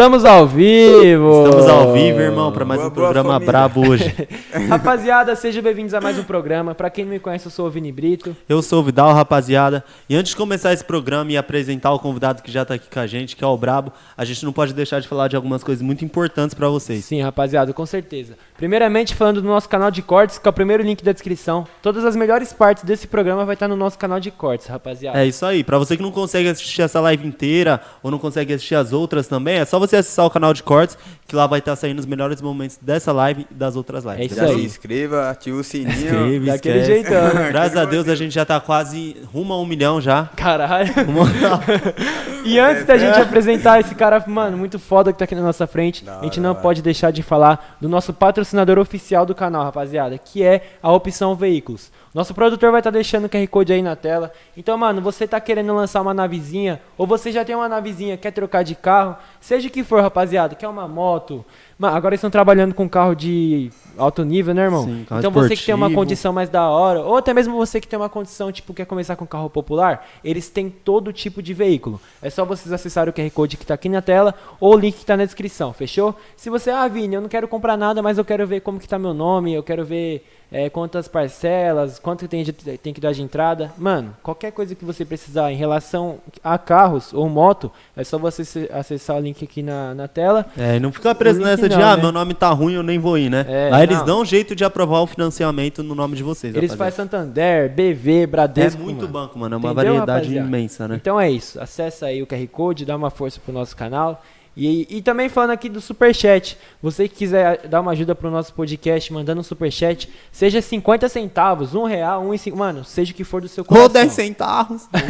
Estamos ao vivo! Estamos ao vivo, irmão, para mais Boa, um programa família. brabo hoje. Rapaziada, sejam bem-vindos a mais um programa. Pra quem não me conhece, eu sou o Vini Brito. Eu sou o Vidal, rapaziada. E antes de começar esse programa e apresentar o convidado que já tá aqui com a gente, que é o Brabo, a gente não pode deixar de falar de algumas coisas muito importantes para vocês. Sim, rapaziada, com certeza. Primeiramente, falando do nosso canal de cortes, que é o primeiro link da descrição. Todas as melhores partes desse programa vai estar no nosso canal de cortes, rapaziada. É isso aí. Pra você que não consegue assistir essa live inteira ou não consegue assistir as outras também, é só você acessar o canal de cortes, que lá vai estar saindo os melhores momentos dessa live e das outras lives. É isso Já aí. se inscreva, ativa o sininho. Inscreve, Daquele esquece. jeitão. Graças a Deus a gente já tá quase rumo a um milhão já. Caralho. Rumo a- E antes da gente apresentar esse cara, mano, muito foda que tá aqui na nossa frente, Da a gente não hora. pode deixar de falar do nosso patrocinador oficial do canal, rapaziada, que é a Opção Veículos. Nosso produtor vai estar deixando o QR Code aí na tela. Então, mano, você tá querendo lançar uma navezinha, ou você já tem uma navezinha, quer trocar de carro, seja o que for, rapaziada, quer uma moto. Mano, agora eles estão trabalhando com carro de alto nível, né, irmão? Sim, então você que tem uma condição mais da hora, ou até mesmo você que tem uma condição, tipo, quer começar com carro popular, eles têm todo tipo de veículo. É só vocês acessarem o QR Code que tá aqui na tela ou o link que tá na descrição, fechou? Se você, ah, Vini, eu não quero comprar nada, mas eu quero ver como que tá meu nome, eu quero ver é, quantas parcelas, quanto que tem, tem que dar de entrada. Mano, qualquer coisa que você precisar em relação a carros ou moto, é só você acessar o link aqui na, na tela. É, e não fica preso nessa de, não, ah, né? meu nome tá ruim, eu nem vou ir, né? É, Lá eles não. dão um jeito de aprovar o financiamento no nome de vocês. Eles fazem Santander, BV, É Bradesco. muito mano. banco, mano. É uma Entendeu, variedade rapaziada? imensa, né? Então é isso. Acessa aí o QR Code, dá uma força pro nosso canal. E, e também falando aqui do Superchat, você que quiser dar uma ajuda pro nosso podcast, mandando um Superchat, seja 50 centavos, um real, um e cinco, mano, seja o que for do seu coração. Ou 10 centavos.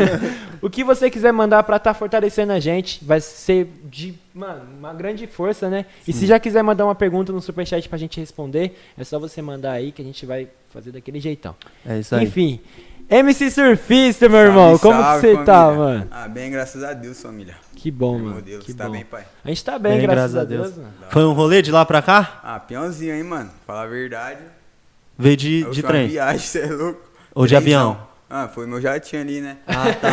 O que você quiser mandar pra estar fortalecendo a gente, vai ser de, mano, uma grande força, né? E se já quiser mandar uma pergunta no Superchat pra gente responder, é só você mandar aí que a gente vai fazer daquele jeitão. É isso aí. Enfim, MC Surfista, meu irmão, Salve, como que salve, você tá, mano? Ah, bem, graças a Deus, família. Que bom, Meu mano. Deus, que tá bom. bem, pai? A gente tá bem, graças, a Deus. mano. Foi um rolê de lá pra cá? Ah, peãozinho, hein, mano? Falar a verdade. Veio de, de trem. viagem, cê é louco. Ou de avião? Ah, foi meu jatinho ali, né? Ah, tá.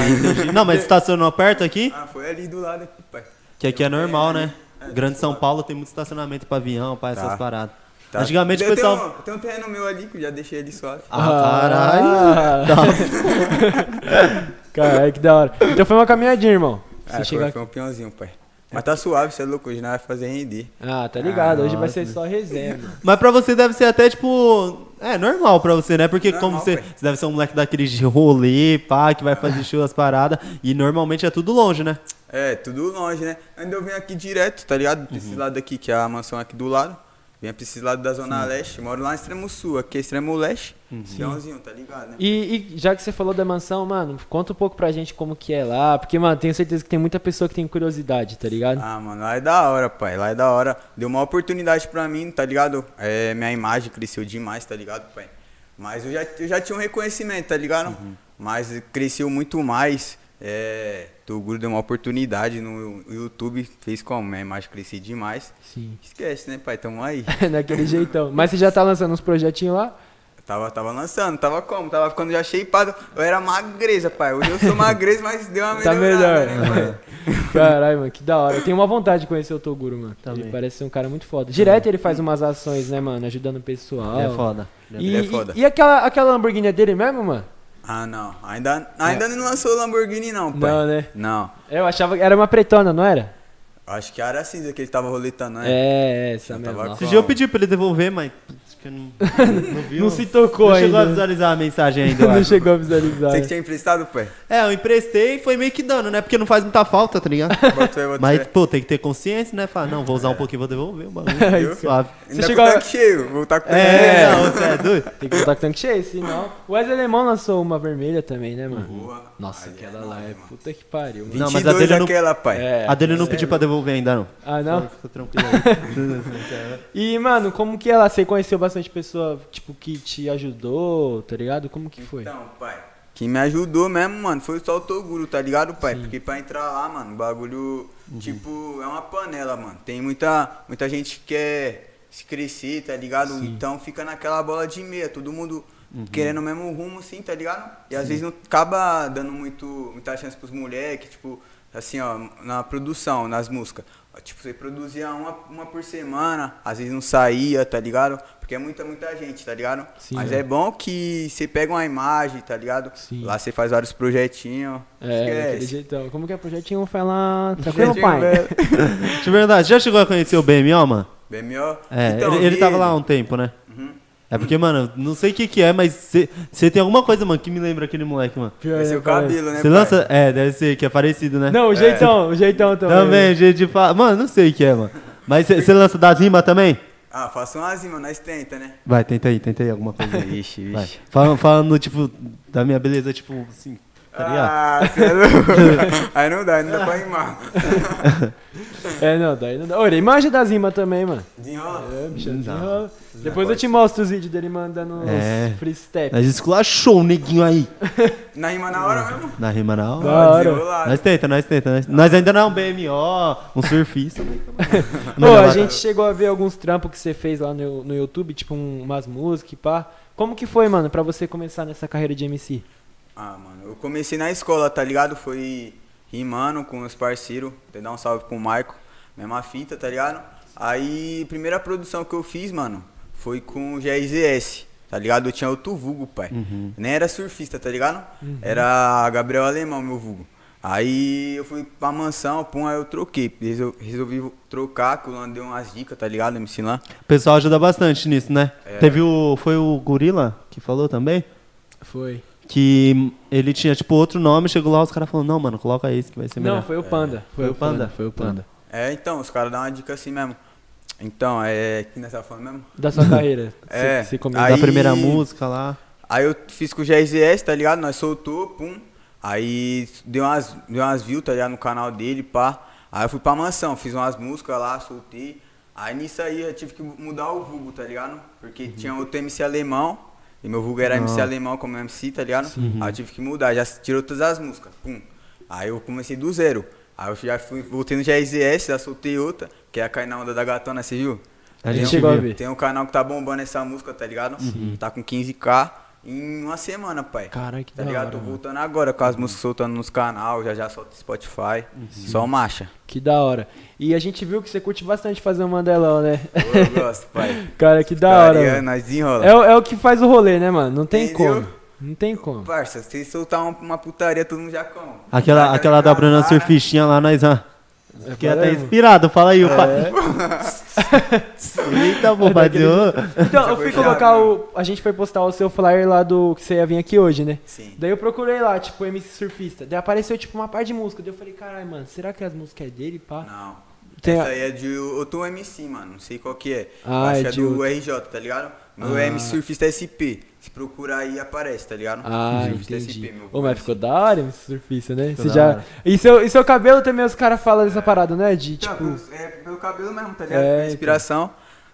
Não, mas estacionou perto aqui? Ah, foi ali do lado aqui, pai. Que aqui é normal, né? É, Grande São Paulo tem muito estacionamento pra avião, pra essas Tá. paradas. Tá. Antigamente o Eu pessoal. Tenho, tem um terreno meu ali que eu já deixei ele suave. Ah, caralho. Ah. Caralho, que da hora. Então foi uma caminhadinha, irmão. Você Ah, chega foi, foi um peãozinho, pai. Mas tá suave, você é louco, hoje nós vai fazer render. Ah, tá ligado. Ah, Hoje vai nossa. ser só resenha. Mas pra você deve ser até, tipo. É, normal pra você, né? Porque Normal, como você, você deve ser um moleque daqueles de rolê, pá, que vai fazer show, as paradas. E normalmente é tudo longe, né? É, tudo longe, né? Ainda eu venho aqui direto, tá ligado? Pra esse lado aqui, que é a mansão aqui do lado. Pra esse lado da Zona Leste. Moro lá no extremo sul, aqui é extremo leste. Peãozinho, tá ligado, né? E, e já que você falou da mansão, mano, conta um pouco pra gente como que é lá. Porque, mano, tenho certeza que tem muita pessoa que tem curiosidade, tá ligado? Ah, mano, lá é da hora, pai. Lá é da hora. Deu uma oportunidade pra mim, tá ligado? É, minha imagem cresceu demais, tá ligado, pai? Mas eu já, eu já tinha um reconhecimento, tá ligado? Mas cresceu muito mais. É, Toguro deu uma oportunidade no YouTube, fez como? Minha imagem crescer demais. Sim. Esquece, né, pai? Tamo aí. Daquele jeitão. Mas você já tá lançando uns projetinhos lá? Tava, tava lançando, tava como? Tava ficando já shapeado. Eu era magreza, pai. Hoje eu sou magreza, mas deu uma Tá melhorada, melhor. né? Caralho, mano, que da hora. Eu tenho uma vontade de conhecer o Toguro, mano. Também. Ele parece ser um cara muito foda. Direto ele faz umas ações, né, mano? Ajudando o pessoal. É foda. E, Ele é foda. e- e aquela, aquela Lamborghini é dele mesmo, mano? Ah, não. Ainda, ainda não lançou o Lamborghini, não, pai. Não, né? Não. Eu achava que era uma pretona, não era? Acho que era cinza que ele tava roletando, né? É, essa Eu mesmo. Esse dia eu pedi pra ele devolver, mas. Acho que eu não, não viu. Não se tocou Não chegou a ainda. visualizar a mensagem ainda. Não chegou a visualizar. Você que tinha emprestado, pai? É, eu emprestei e foi meio que dando, né? Porque não faz muita falta, tá ligado? Bota fé, bota Mas, pô, tem que ter consciência, né? Falar, não, vou usar um pouquinho e vou devolver o bagulho. Viu? Suave. Ainda chegou com o a- tanque cheio. Vou estar com o tanque É, cheio. não, você é doido? Tem que botar com tanque cheio, senão. O Wesley Alemão lançou uma vermelha também, né, mano? Boa. Nossa, Ali aquela é lá é puta que pariu. mano. Não, 22 mas a dele não- aquela, pai. É, A dele não é. pediu pra devolver ainda, não. Ah, não? Fica tranquilo aí. E, mano, como que ela, você conheceu bastante pessoa, tipo, que te ajudou, tá ligado? Como que foi? Então, pai. Quem me ajudou mesmo, mano, foi só o Toguro, tá ligado, pai? Porque pra entrar lá, mano, o bagulho, Uhum. tipo, é uma panela, mano. Tem muita, muita gente que quer se crescer, tá ligado? Então fica naquela bola de meia, todo mundo Uhum. querendo o mesmo rumo, assim, tá ligado? E às vezes não acaba dando muito, muita chance pros moleques, tipo, assim, ó, na produção, nas músicas. Tipo, você produzia uma, uma por semana, às vezes não saía, tá ligado? Porque é muita, muita gente, tá ligado? Sim, Mas é. é bom que você pega uma imagem, tá ligado? Sim. Lá você faz vários projetinhos. É, esquece. jeitão. Como que é projetinho? Vai lá. Tranquilo, pai? De verdade, já chegou a conhecer o BMO, mano? BMO? É, Então, ele, ele tava lá há um tempo, né? É porque, mano, não sei o que que é, mas você tem alguma coisa, mano, que me lembra aquele moleque, mano. Pior, Esse é o cabelo, né, Você lança... É, deve ser, que é parecido, né? Não, o jeitão, o jeitão também. Também, jeito de falar. Mano, não sei o que é, mano. Mas você lança das rimas também? Ah, faça uma zima, nós tenta, né? Vai, tenta aí, tenta aí alguma coisa aí. Ixi, Vai. Falando, falando, tipo, da minha beleza, tipo, assim, tá? Ah, cê é louco. Aí não dá, não dá pra rimar. É, não, daí não dá. Olha, imagem das rimas também, mano. Desenrola. É, bicho, Não. desenrola. Depois eu te mostro os vídeos dele mandando os É. free step. Nós esculachou o neguinho aí. Na rima na hora mesmo? Na rima. Da hora. Desenrolado. Nós tenta, nós tenta. Nós, nós ainda não é um BMO, um surfista. Pô, a gente chegou a ver alguns trampos que você fez lá no, no YouTube, tipo um- umas músicas e pá. Como que foi, mano, pra você começar nessa carreira de MC? Ah, mano, eu comecei na escola, tá ligado? Foi rimando com meus parceiros, até dar um salve pro Maico, mesma fita, tá ligado? Aí, primeira produção que eu fiz, mano, foi com o GRZS, tá ligado? Eu tinha outro vulgo, pai. Nem era surfista, tá ligado? Era Gabriel Alemão, meu vulgo. Aí eu fui pra mansão, pum, aí eu troquei. Resol- Resolvi trocar, que o Lan deu umas dicas, tá ligado? MC Lan. O pessoal ajuda bastante nisso, né? É. Teve o. Foi o Gorila que falou também? Foi. Que ele tinha, tipo, outro nome, chegou lá, os caras falaram, não, mano, coloca esse que vai ser melhor. Não, foi o Panda. Foi o Panda? Foi o Panda. É, então, os caras dão uma dica assim mesmo. Então, é. que tava falando mesmo? Da sua carreira. É, Você, você come- aí- Da primeira música lá. Aí eu fiz com o GRZS, tá ligado? Nós soltou, pum. Aí deu umas, deu umas views, tá ligado? No canal dele, pá. Aí eu fui pra mansão, fiz umas músicas lá, soltei. Aí nisso aí eu tive que mudar o vulgo, tá ligado? Porque tinha outro MC alemão. E meu vulgo era MC alemão como MC, tá ligado? Aí eu tive que mudar, já tirou todas as músicas, pum. Aí eu comecei do zero. Aí eu já fui, voltei no GRZS, já soltei outra, que é a Cair na Onda da Gatona, você viu? A gente Tem um- chegou a ver. Tem um canal que tá bombando essa música, tá ligado? Tá com 15k em uma semana, pai. Caralho, que Tá da ligado? hora, Tô mano. voltando agora com as músicas soltando nos canal, já já solta Spotify. Só marcha. Que da hora. E a gente viu que você curte bastante fazer um mandelão, né? Eu gosto, pai. Cara, que da hora. Mano. nós desenrola. É, o- é o que faz o rolê, né, mano? Não tem Entendeu? como. Não tem como. Parça, se soltar uma, uma putaria, todo mundo já come. Aquela, Tá aquela da? Bruna Para. Surfistinha lá, nós, ah. Fiquei até Paramos. inspirado, fala aí, o pai. É. Eita, bombadinho. Então, eu fui colocar né? o. A gente foi postar o seu flyer lá do que você ia vir aqui hoje, né? Sim. Daí eu procurei lá, tipo, MC Surfista. Daí apareceu, tipo, uma parte de música. Daí eu falei, caralho, mano, será que as músicas é dele, pá? Não. Tem Essa a- aí é de outro MC, mano. Não sei qual que é. Ah, Acho é que é do outro. RJ, tá ligado? Meu Ah. MC Surfista SP. Se procurar aí, aparece, tá ligado? Ah, Surfista entendi. meu Ô, mas ficou da hora MC Surfista, né? Ficou Você da já... hora. E, seu, e seu cabelo também, os caras falam dessa parada, né? De, Então, tipo... pelo- é pelo cabelo mesmo, tá ligado? É, Pela inspiração.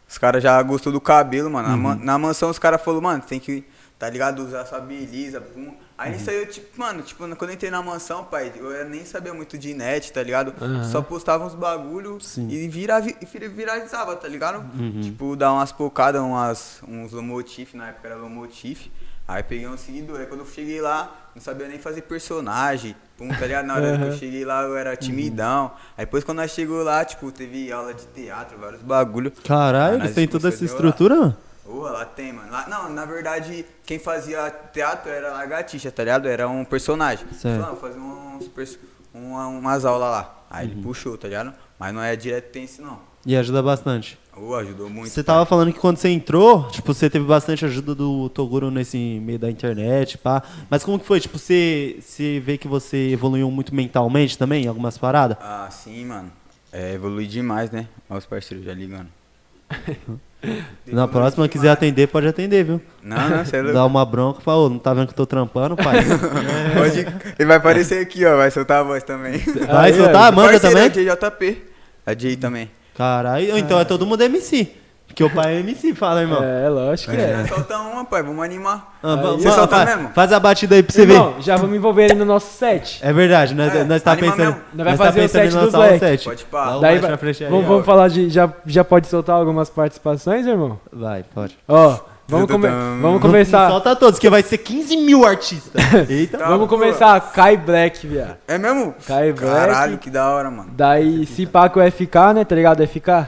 Os caras já gostou do cabelo, mano. Na, ma- na mansão os caras falaram, mano, tem que, tá ligado? Usar sua beleza, pum. Aí aí eu, tipo, mano, tipo, quando eu entrei na mansão, pai, eu nem sabia muito de net, tá ligado? Aham. Só postava uns bagulho Sim. e vira, vi- viralizava, tá ligado? Tipo, dar umas pocadas, umas, uns lomotif, na época era lomotif. Aí peguei um seguidor, aí quando eu cheguei lá, não sabia nem fazer personagem. Pum, tá ligado? Na hora que eu Aham. cheguei lá, eu era timidão. Aí depois quando nós chegou lá, tipo, teve aula de teatro, vários bagulho. Caralho, eles têm toda essa estrutura, mano? Porra, lá tem, mano. Lá, não, na verdade, quem fazia teatro era a lagartixa, tá ligado? Era um personagem. Certo. Falou, fazer uns, uma- umas aulas lá. Aí Uhum. ele puxou, tá ligado? Mas não é direto tense, não. E ajuda bastante. Ô, ajudou muito. Você tava falando que quando você entrou, tipo, você teve bastante ajuda do Toguro nesse meio da internet, pá. Mas como que foi? Tipo, você, você vê que você evoluiu muito mentalmente também em algumas paradas? Ah, sim, mano. É, evolui demais, né? Olha os parceiros já ligando. Na próxima, quiser atender, pode atender, viu? Não, não, você é louco. Dá uma bronca e fala, ô, não tá vendo que eu tô trampando, pai? Pode... Ele vai aparecer aqui, ó. Vai soltar a voz também. Vai Aí, soltar? Manda Parceiro, também? É JP. É Jay também. Caralho, então é todo mundo MC. Porque o pai é MC, fala, irmão. É, lógico que é. É. Solta uma, pai. Vamos animar. Ah, Aí, você va- solta fa- mesmo? Faz a batida aí pra você ver. Irmão, já vamos envolver ele no nosso set. É verdade, nós, É, nós tá anima pensando. mesmo. Nós vai tá fazer o pensando em set dos lançar o leque. set. Pode pá. Dá o Daí baixo vai- na flecha aí, vamos, ó. vamos falar de. Já, já pode soltar algumas participações, irmão? Vai, pode. Ó, Vamos, come- vamos Não começar. solta todos, que vai ser 15 mil artistas. Eita. Tá, Vamos pô. começar. Kai Black, viado. É mesmo? Kai Black. Caralho, que da hora, mano. Daí, se pá com o FK, né? Tá ligado? FK?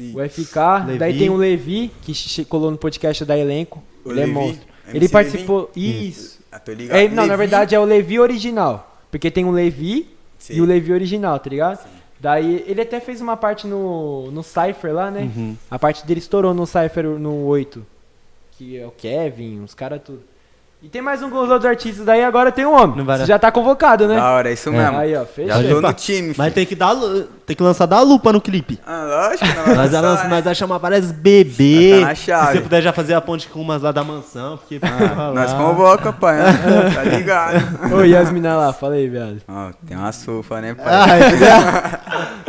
Sim. O FK. Levi. Daí tem o Levi, que colou no podcast da Elenco. O Ele é Levi? monstro. MC Ele participou. Isso. Ah, tô ligado. É, não, na Levi? verdade é o Levi original. Porque tem o Levi Sim. e o Levi original, tá ligado? Daí ele até fez uma parte no, no Cypher lá, né? Uhum. A parte dele estourou no Cypher no 8. Que é o Kevin, os caras tudo. E tem mais um com os outros artistas daí, agora tem um homem. Você já tá convocado, né? Da hora, é isso mesmo. Aí, ó, Já fechou. tô Epa. no time, Mas filho. tem que, dar, tem que lançar da lupa no clipe. Ah, lógico, não vai Nós, lançar, nós, chamar várias bebê. Tá na chave. Se você puder já fazer a ponte com umas lá da mansão, porque. Ah, nós convoca, pai. né? Tá ligado? Ô, as minas lá, fala aí, viado. Ó, tem uma sofa, né, pai? Ai,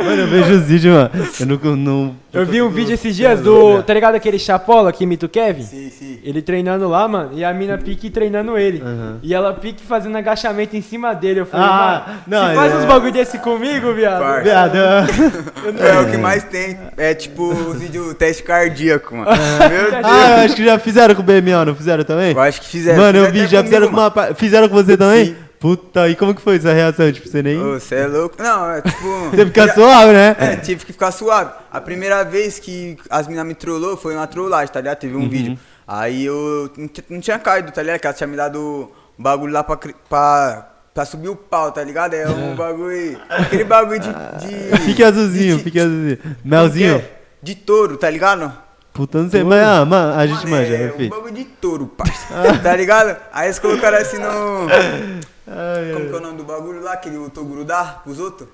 mano, eu vejo os vídeos, mano. Eu não. não Eu vi um vídeo esses dias do. Tá ligado aquele Chapola que imita o Kevin? Sim, sim. Ele treinando lá, mano, e a mina pique treinando ele. Aham. E ela pique fazendo agachamento em cima dele. Eu falei, Ah, mano, não, se faz é- uns bagulho desse comigo, viado. Parça. Viado, É, o que mais tem é tipo os vídeos teste cardíaco, mano. Meu Deus. Ah, eu acho que já fizeram com o BMO, não fizeram também? Eu acho que fizeram. Mano, eu vi, já fizeram com uma. Fizeram com você também? Sim. Puta, e como que foi essa reação? Tipo, você nem. Você é louco? Não, é tipo. Você fica já- suave, né? É, tive que ficar suave. A primeira vez que as meninas me trollou foi uma trollagem, tá ligado? Teve Uhum. um vídeo. Aí eu não tinha caído, tá ligado? Que ela tinha me dado um bagulho lá pra, pra, pra subir o pau, tá ligado? É um bagulho. Aquele bagulho de. de Fique azulzinho, de- fique azulzinho. Melzinho? de- touro, tá ligado? Puta, não sei, mas ah, mano, a gente Mano, manja, é é um bagulho de touro, parça. tá ligado? Aí eles colocaram assim no. Ai, Como que é o nome do bagulho lá? Que ele voltou grudar pros outros?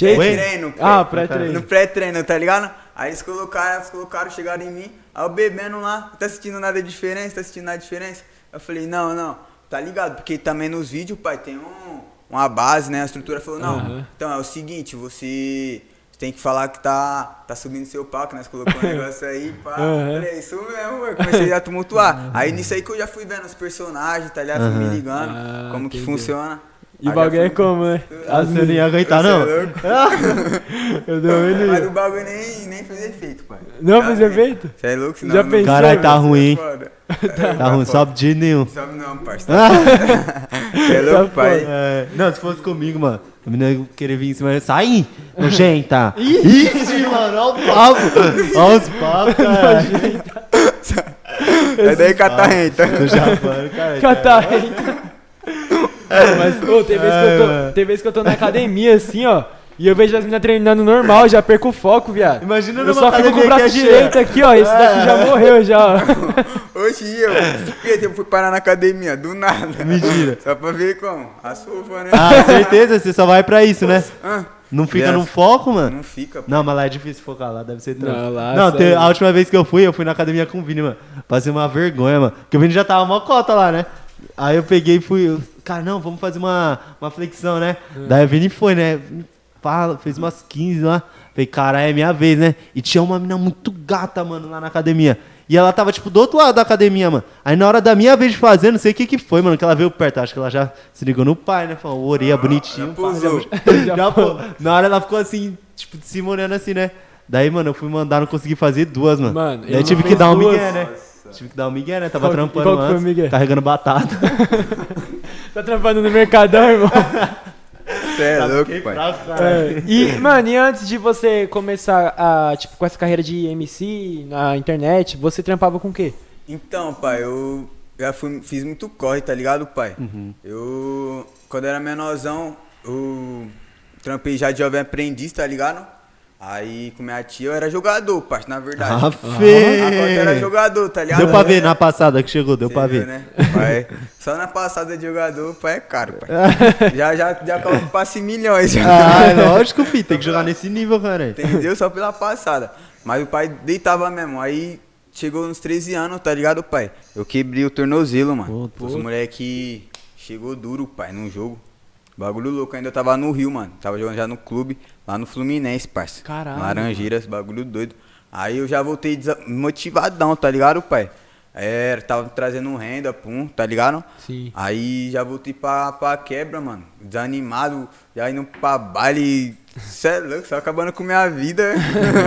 Pré-treino. Ah, pré- pré-treino. No pré-treino, tá ligado? Aí eles colocaram, eles colocaram, chegaram em mim, aí eu bebendo lá, tá sentindo nada de diferença, tá sentindo nada de diferença? Eu falei, não, não, tá ligado? Porque também nos vídeos, pai, tem um, uma base, né? A estrutura falou, não, Aham. então é o seguinte, você tem que falar que tá, tá subindo seu palco, né? Você colocou um negócio aí, pá. Aham. Falei, é isso mesmo, eu comecei a tumultuar. Aí nisso aí que eu já fui vendo os personagens, tá ligado? Fui me ligando, Ah, como que entendi. funciona. E o bagulho é como, né? Ah, você não ia aguentar, Você é não? louco? Eu dou ele. Mas o bagulho nem, nem fez efeito, pai. Não fez efeito? Você é louco? Senão Já pensou, Caralho, tá é ruim. Tá ruim, sobe de nenhum. Sobe não, parceiro. Você é louco, Tá pai? É, não, se fosse comigo, mano, a menina ia querer vir em cima, sai, nojenta. Ixi, mano, olha o papo. Olha os papos, cara. É daí catarrenta. Do Japão, cara. Catarrenta. Mas, ô, tem vezes, que eu tô, tem vezes que eu tô na academia, assim, ó. E eu vejo as meninas treinando normal, já perco o foco, viado. Imagina Eu numa só fico com o braço é direito aqui, ó. Esse daqui já É. morreu, já, ó. Hoje eu, eu fui parar na academia, do nada. Mentira. Só pra ver como? A sofa, né? Ah, certeza, você só vai pra isso, né? Ah, Não fica no foco, mano? não fica, pô. Não, mas lá é difícil focar, lá deve ser trampo. Não, lá, Não, a última vez que eu fui, eu fui na academia com o Vini, mano. Passei uma vergonha, mano. Porque o Vini já tava uma cota lá, né? Aí eu peguei e fui. eu, Cara, não, vamos fazer uma, uma flexão, né? Daí o Vini foi, né? Fala, fez umas 15 lá. Falei, cara, é minha vez, né? E tinha uma mina muito gata, mano, lá na academia. E ela tava, tipo, do outro lado da academia, mano. Aí na hora da minha vez de fazer, não sei o que que foi, mano, que ela veio perto. Acho que ela já se ligou no pai, né? Falou, orelha bonitinho. já pá, pousou. já, já, pô. Na hora ela ficou assim, tipo, de cima olhando assim, né? Daí, mano, eu fui mandar, não consegui fazer duas, mano. Mano, Daí não tive que dar um duas. migué, né? Tive que dar um migué, né? Tava Qual- trampando qual que foi o antes, migué? carregando batata. Tá trampando no Mercadão, irmão. Você é louco, pai. É, E, mano, e antes de você começar a, tipo, com essa carreira de MC na internet, você trampava com o quê? Então, pai, eu já fui, fiz muito corre, tá ligado, pai? Uhum. Eu, quando era menorzão, eu trampei já de jovem aprendiz, tá ligado? Aí com minha tia eu era jogador, parça, na verdade. Ah, A fê. cota era jogador, tá ligado? Deu pra ver na passada que chegou, deu Cê pra ver. né? Pai, só na passada de jogador, pai, é caro, pai. já, já, já passe milhões, já. Ah, é lógico, filho. Tem que jogar nesse nível, cara. Entendeu? Só pela passada. Mas o pai deitava mesmo. Aí chegou uns 13 anos, tá ligado, pai? Eu quebrei o tornozelo, mano. Puta. Os moleque chegou duro, pai, num jogo. Bagulho louco, ainda eu tava no Rio, mano. Tava jogando já no clube, lá no Fluminense, parça. Caralho, Laranjeiras, bagulho doido. Aí eu já voltei motivadão, tá ligado, pai? É, tava trazendo renda, pum, tá ligado? Sim. Aí já voltei pra, pra quebra, mano. Desanimado, já indo pra baile. Cê é louco, só acabando com minha vida.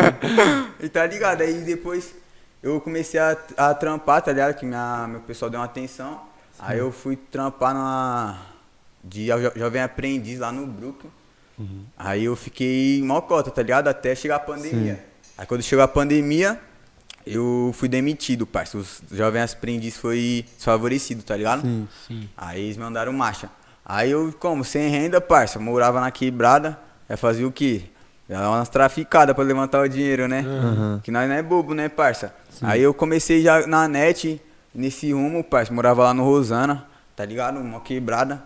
e tá ligado? Aí depois eu comecei a, a trampar, tá ligado? Que minha, meu pessoal deu uma atenção. Aí eu fui trampar numa. de jo- jovem aprendiz lá no Brooklyn. Aí eu fiquei mal cota, tá ligado? Até chegar a pandemia. Aí quando chegou a pandemia, eu fui demitido, parça. Os jovens aprendiz foi desfavorecido, tá ligado? Sim. Sim. Aí eles mandaram marcha. Aí eu, como, sem renda, parça, morava na quebrada, ia fazer o quê? Ia dar umas traficadas pra levantar o dinheiro, né? Aham. Que nós não é bobo, né, parça? Aí eu comecei já na net, nesse rumo, parça, morava lá no Rosana, tá ligado? Uma quebrada.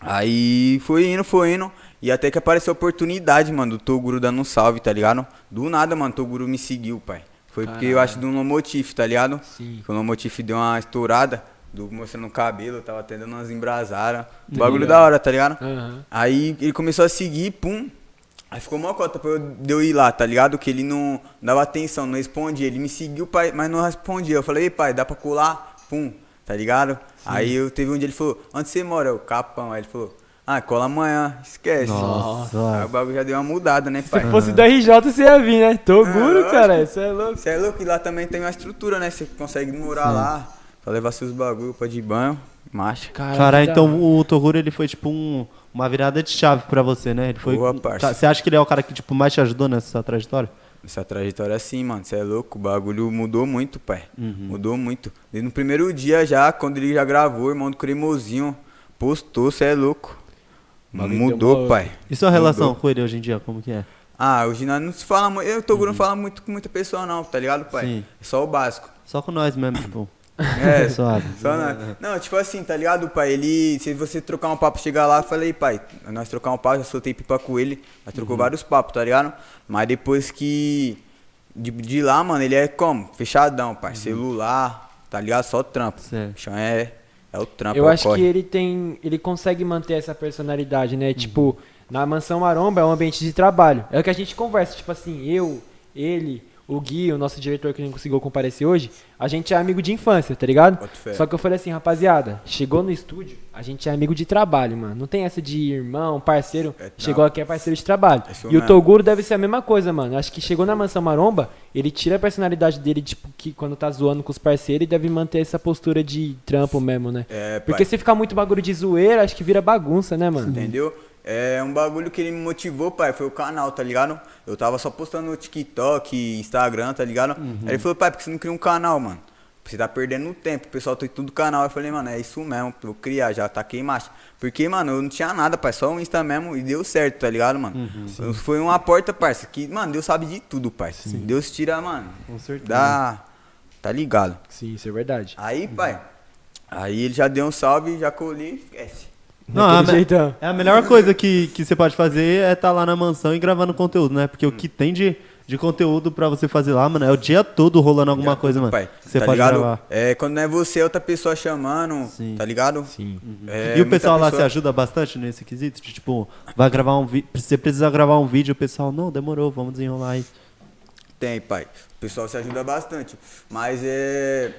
Aí foi indo, foi indo. E até que apareceu a oportunidade, mano, do Toguro dando um salve, tá ligado? Do nada, mano, o Toguro me seguiu, pai. Foi porque eu acho do Nomotif, tá ligado? Sim. Que o Nomotif deu uma estourada, do, mostrando o cabelo, tava até dando umas embrasadas. Bagulho da hora, tá ligado? Aham. Aí ele começou a seguir, pum. Aí ficou uma cota pra eu, de eu ir lá, tá ligado? Que ele não dava atenção, não respondia. Ele me seguiu, pai, mas não respondia. Eu falei, ei, pai, dá pra colar? Pum, tá ligado? Aí eu teve um dia ele falou, onde você mora? Eu, Capão. Aí ele falou, ah, cola amanhã, esquece. Nossa. Aí o bagulho já deu uma mudada, né, pai? Se fosse do RJ, você ia vir, né? Toguro, É, cara, isso é louco. Você é louco, e lá também tem uma estrutura, né? Você consegue morar lá, pra levar seus bagulho pra de banho, marcha. Caralho, que então da hora. o Toguro ele foi tipo um- uma virada de chave pra você, né? Ele foi. Boa, parça. Tá, Você acha que ele é o cara que tipo mais te ajudou nessa trajetória? Essa trajetória assim, mano, você é louco, o bagulho mudou muito, pai. Mudou muito. Desde no primeiro dia já, quando ele já gravou, o irmão do Cremosinho postou, você é louco. Mudou, uma- pai. E sua relação Mudou. com ele hoje em dia, como que é? Ah, hoje nós não se fala muito. Eu, Toguro, não fala muito com muita pessoa, não, tá ligado, pai? Sim. É só o básico. Só com nós mesmo, tipo. É, Suave. Só na... Não, tipo assim, tá ligado, pai? Ele. Se você trocar um papo, chegar lá, eu falei, pai, nós trocar um papo, já soltei pipa com ele, nós trocou vários papos, tá ligado? Mas depois que. De, de lá, mano, ele é como? Fechadão, pai. Celular, tá ligado? Só trampo. Certo. Chão é. É o trampo. Eu é acho corre. que ele tem. Ele consegue manter essa personalidade, né? Tipo, na mansão Maromba é um ambiente de trabalho. É o que a gente conversa, tipo assim, eu, ele, o Gui, o nosso diretor que não conseguiu comparecer hoje, a gente é amigo de infância, tá ligado? Só que eu falei assim, rapaziada, chegou no estúdio, a gente é amigo de trabalho, mano. Não tem essa de irmão, parceiro. É, não. chegou aqui é parceiro de trabalho. É e o. Toguro deve ser a mesma coisa, mano. Acho que chegou na mansão Maromba, ele tira a personalidade dele, tipo, que quando tá zoando com os parceiros, ele deve manter essa postura de trampo mesmo, né? É, pai. Porque se ficar muito bagulho de zoeira, acho que vira bagunça, né, mano? Entendeu? É um bagulho que ele me motivou, pai, foi o canal, tá ligado? Eu tava só postando no TikTok, Instagram, tá ligado? Aí ele falou, pai, por que você não cria um canal, mano? Você tá perdendo tempo, o pessoal tem tudo canal. Eu falei, mano, é isso mesmo, vou criar, já taquei marcha. Porque, mano, eu não tinha nada, pai, só o Insta mesmo e deu certo, tá ligado, mano? Foi uma porta, parça, que, mano, Deus sabe de tudo, pai. Deus tira, mano. Com certeza. Tá ligado? Sim, isso é verdade. Aí, pai, aí ele já deu um salve, já colhi, esquece. Não, Daquele a me- jeitão. É a melhor coisa que, que você pode fazer é estar lá na mansão e gravando conteúdo, né? Porque o que tem de, de conteúdo pra você fazer lá, mano, é o dia todo rolando alguma coisa, mano. Pai, você tá pode ligado? gravar. É, quando não é você, é outra pessoa chamando, Sim. tá ligado? Sim. É, e o pessoal lá se pessoa- ajuda bastante nesse quesito? De, tipo, vai gravar um vídeo. Você precisa gravar um vídeo, o pessoal, não, demorou, vamos desenrolar aí. Tem, pai. O pessoal se ajuda bastante. Mas é.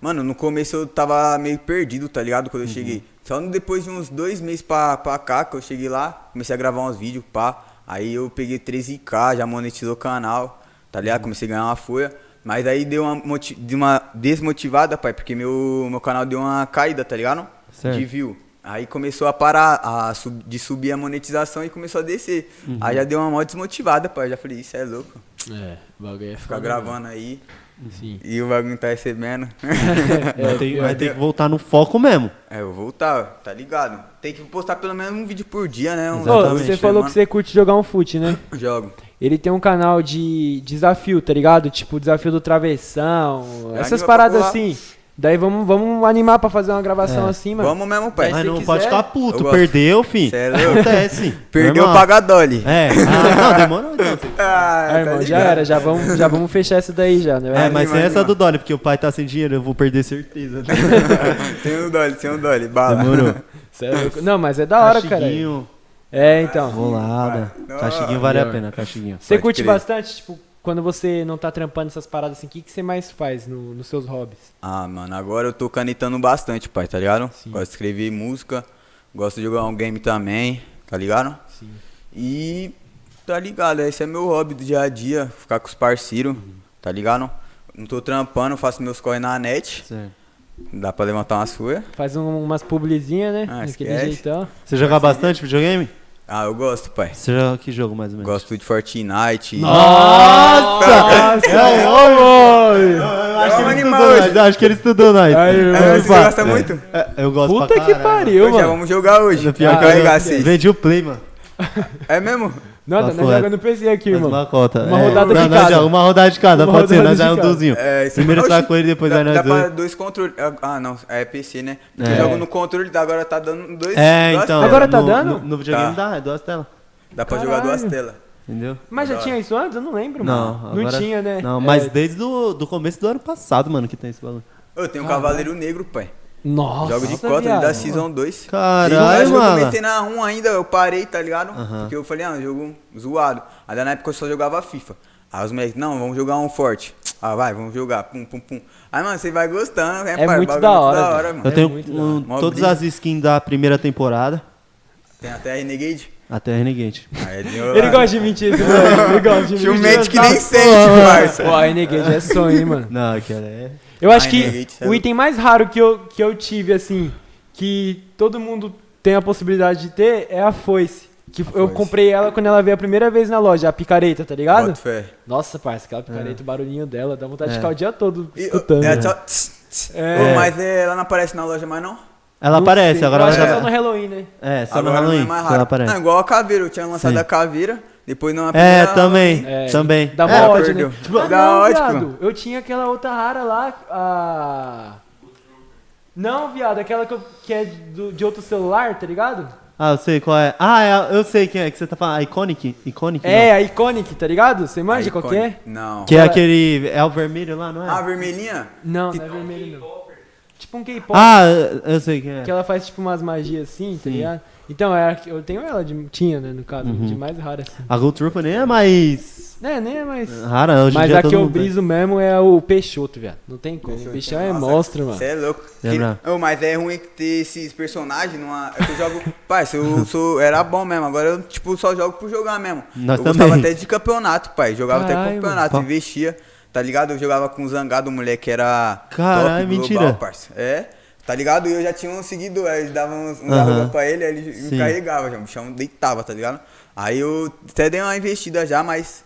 Mano, no começo eu tava meio perdido, tá ligado? Quando eu Uhum. cheguei. Só depois de uns dois meses pra, pra cá que eu cheguei lá, comecei a gravar uns vídeos, pá. Aí eu peguei 13k, já monetizou o canal, tá ligado? Comecei a ganhar uma folha. Mas aí deu uma, deu uma desmotivada, pai, porque meu, meu canal deu uma caída, tá ligado? Certo. De view. Aí começou a parar a sub- de subir a monetização e começou a descer. Uhum. Aí já deu uma mó desmotivada, pai. Eu já falei, isso é louco. É, o bagulho é Ficar gravando aí. Sim. e o bagulho não tá recebendo. vai, ter, vai ter que voltar no foco mesmo. é, eu vou voltar, tá ligado? Tem que postar pelo menos um vídeo por dia, né? Um Ô, Exatamente, você falou que você curte jogar um fute, né? Jogo. Ele tem um canal de desafio, tá ligado? Tipo, desafio do travessão, essas anima paradas assim. Daí vamos, vamos animar pra fazer uma gravação É. assim, mano. Vamos mesmo, pai. Mas se não quiser, pode ficar eu puto. gosto. Perdeu, fim. Cê é louco? Acontece. Perdeu o Normal. pagadole. É. Ah, não, demorou então. Ah, Ah, irmão, já era, já vamos, já vamos fechar essa daí já, né? É, mas sem essa animar. do Dolly, porque o pai tá sem dinheiro, eu vou perder certeza. tem um dole, tem um dole. Bala. Demorou. Cê é louco. Não, mas é da hora, cara. Cachiguinho, É, então. rolada. Cachiguinho vale a pena, cachiguinho. Você Pode curte crer. bastante, tipo, quando você não tá trampando essas paradas assim, o que, que você mais faz no- nos seus hobbies? Ah, mano, agora eu tô canetando bastante, pai, tá ligado? Sim. Gosto de escrever música, gosto de jogar um game também, tá ligado? Sim. E tá ligado, esse é meu hobby do dia a dia, ficar com os parceiros, tá ligado? não tô trampando, faço meus corre na net. Certo. Dá pra levantar uma sua. Faz um- umas publizinhas, né? Ah, Daquele esquece. jeitão. Você joga bastante videogame? Ah, eu gosto, pai. Você joga que jogo mais ou menos? Gosto de Fortnite. Nossa! É, oi! Eu acho que Vamos ele estudou hoje. nós. Eu acho que ele estudou nós. Aí, É, você pá. gosta muito? É, Eu gosto Puta pra que caralho. pariu, Hoje já mano. vamos jogar hoje. Pior que eu arregacei. vendi o play, mano. É mesmo? Não, Papo nós jogando PC aqui, Faz irmão. uma cota. Uma É, rodada não, de cada. já- Uma rodada de cada, Uma pode ser. Nós já é um duzinho. É, isso Primeiro sai com ele, depois dá, vai nós dá pra dois. dois controles. Ah, não, é PC, né? É. Eu jogo no controle, agora tá dando dois. É, duas então. telas. Agora tá no- dando? No, no videogame Tá. dá, é duas telas. Dá pra jogar duas telas. Entendeu? Mas já tinha isso antes? Eu não lembro, Não, mano. agora- Não tinha, né? Não, É, mas desde do, do começo do ano passado, mano, que tem esse bagulho. Eu tenho um. Cavaleiro Negro, pai. Nossa, Jogo de cota viado. da Season 2. Caralho, eu eu comecei na 1 ainda, eu parei, tá ligado? Aham. Porque eu falei, ah, um jogo zoado. Aí na época eu só jogava FIFA. Aí os moleques, não, vamos jogar um forte. Ah, vai, vamos jogar, pum, pum, pum. Aí, mano, você vai gostando, né, É pai? Muito bagulho da é muito hora, da hora, Eu mano. É tenho muito um, todas as skins da primeira temporada Tem até Renegade. até Renegade. Aí Ele gosta de mentir, esse moleque. Ele gosta de Tinha um mentir. que nem Tá- sente, parça. Pô, a Renegade é sonho, hein, mano. Não, aquela é. Eu acho que Renegade, o sabe? item mais raro que eu, que eu tive, assim, que todo mundo tem a possibilidade de ter, é a foice. Que eu foice. comprei ela quando ela veio a primeira vez na loja, a picareta, tá ligado? Fé. Nossa, parça, aquela picareta, o barulhinho dela, dá vontade de É. ficar o dia todo E, escutando. é, né? só... tss, tss. É. Mas é, ela não aparece na loja mais, não? Ela Não aparece, sei, agora eu ela que é já. só no Halloween, né? É, só no Agora Halloween não é mais que ela raro. aparece. Não, igual a caveira, eu tinha lançado Sim. a caveira, depois não É, também. É, Também. Dá É, mó ódio, perdeu. né? Tipo, ah, dá não, ódio, viado. mano. Eu tinha aquela outra rara lá, a... Não, viado, aquela que, eu- que é do- de outro celular, tá ligado? Ah, eu sei qual é. Ah, é, eu sei quem é que você tá falando. A Iconic? Iconic? É, a Iconic, tá ligado? Você manja Aí, qual que é? Não. Não. Que é Ela- aquele. É o vermelho lá, não é? Ah, a vermelhinha? Não, Que- não é vermelho não. Tipo um K-pop. Ah, eu sei quem é. Que ela faz tipo umas magias assim, tá Sim. ligado? Então, é, eu tenho ela, de, tinha, né, no caso, Uhum. de mais rara assim. A Gold Trooper nem é mais É, nem é mais... rara hoje Mas dia a que eu mundo tem. briso mesmo é o Peixoto, viado. Não tem como. O bichão é Nossa, monstro, mano. Você é louco. Lembra? Que- Ô, mas é ruim ter esses personagens numa. É que eu jogo. pai, se eu sou. Era bom mesmo. Agora eu, tipo, só jogo por jogar mesmo. Nós eu também. gostava até de campeonato, pai. Jogava até Caralho, campeonato, mano. investia. Tá ligado? Eu jogava com o Zangado, o moleque que era. Caralho, global, mentira. parça. É. Tá ligado? E eu já tinha um seguidor, aí eles davam uns, uns arroba pra ele, aí ele Sim. me carregava já, o bichão deitava, tá ligado? Aí eu até dei uma investida já, mas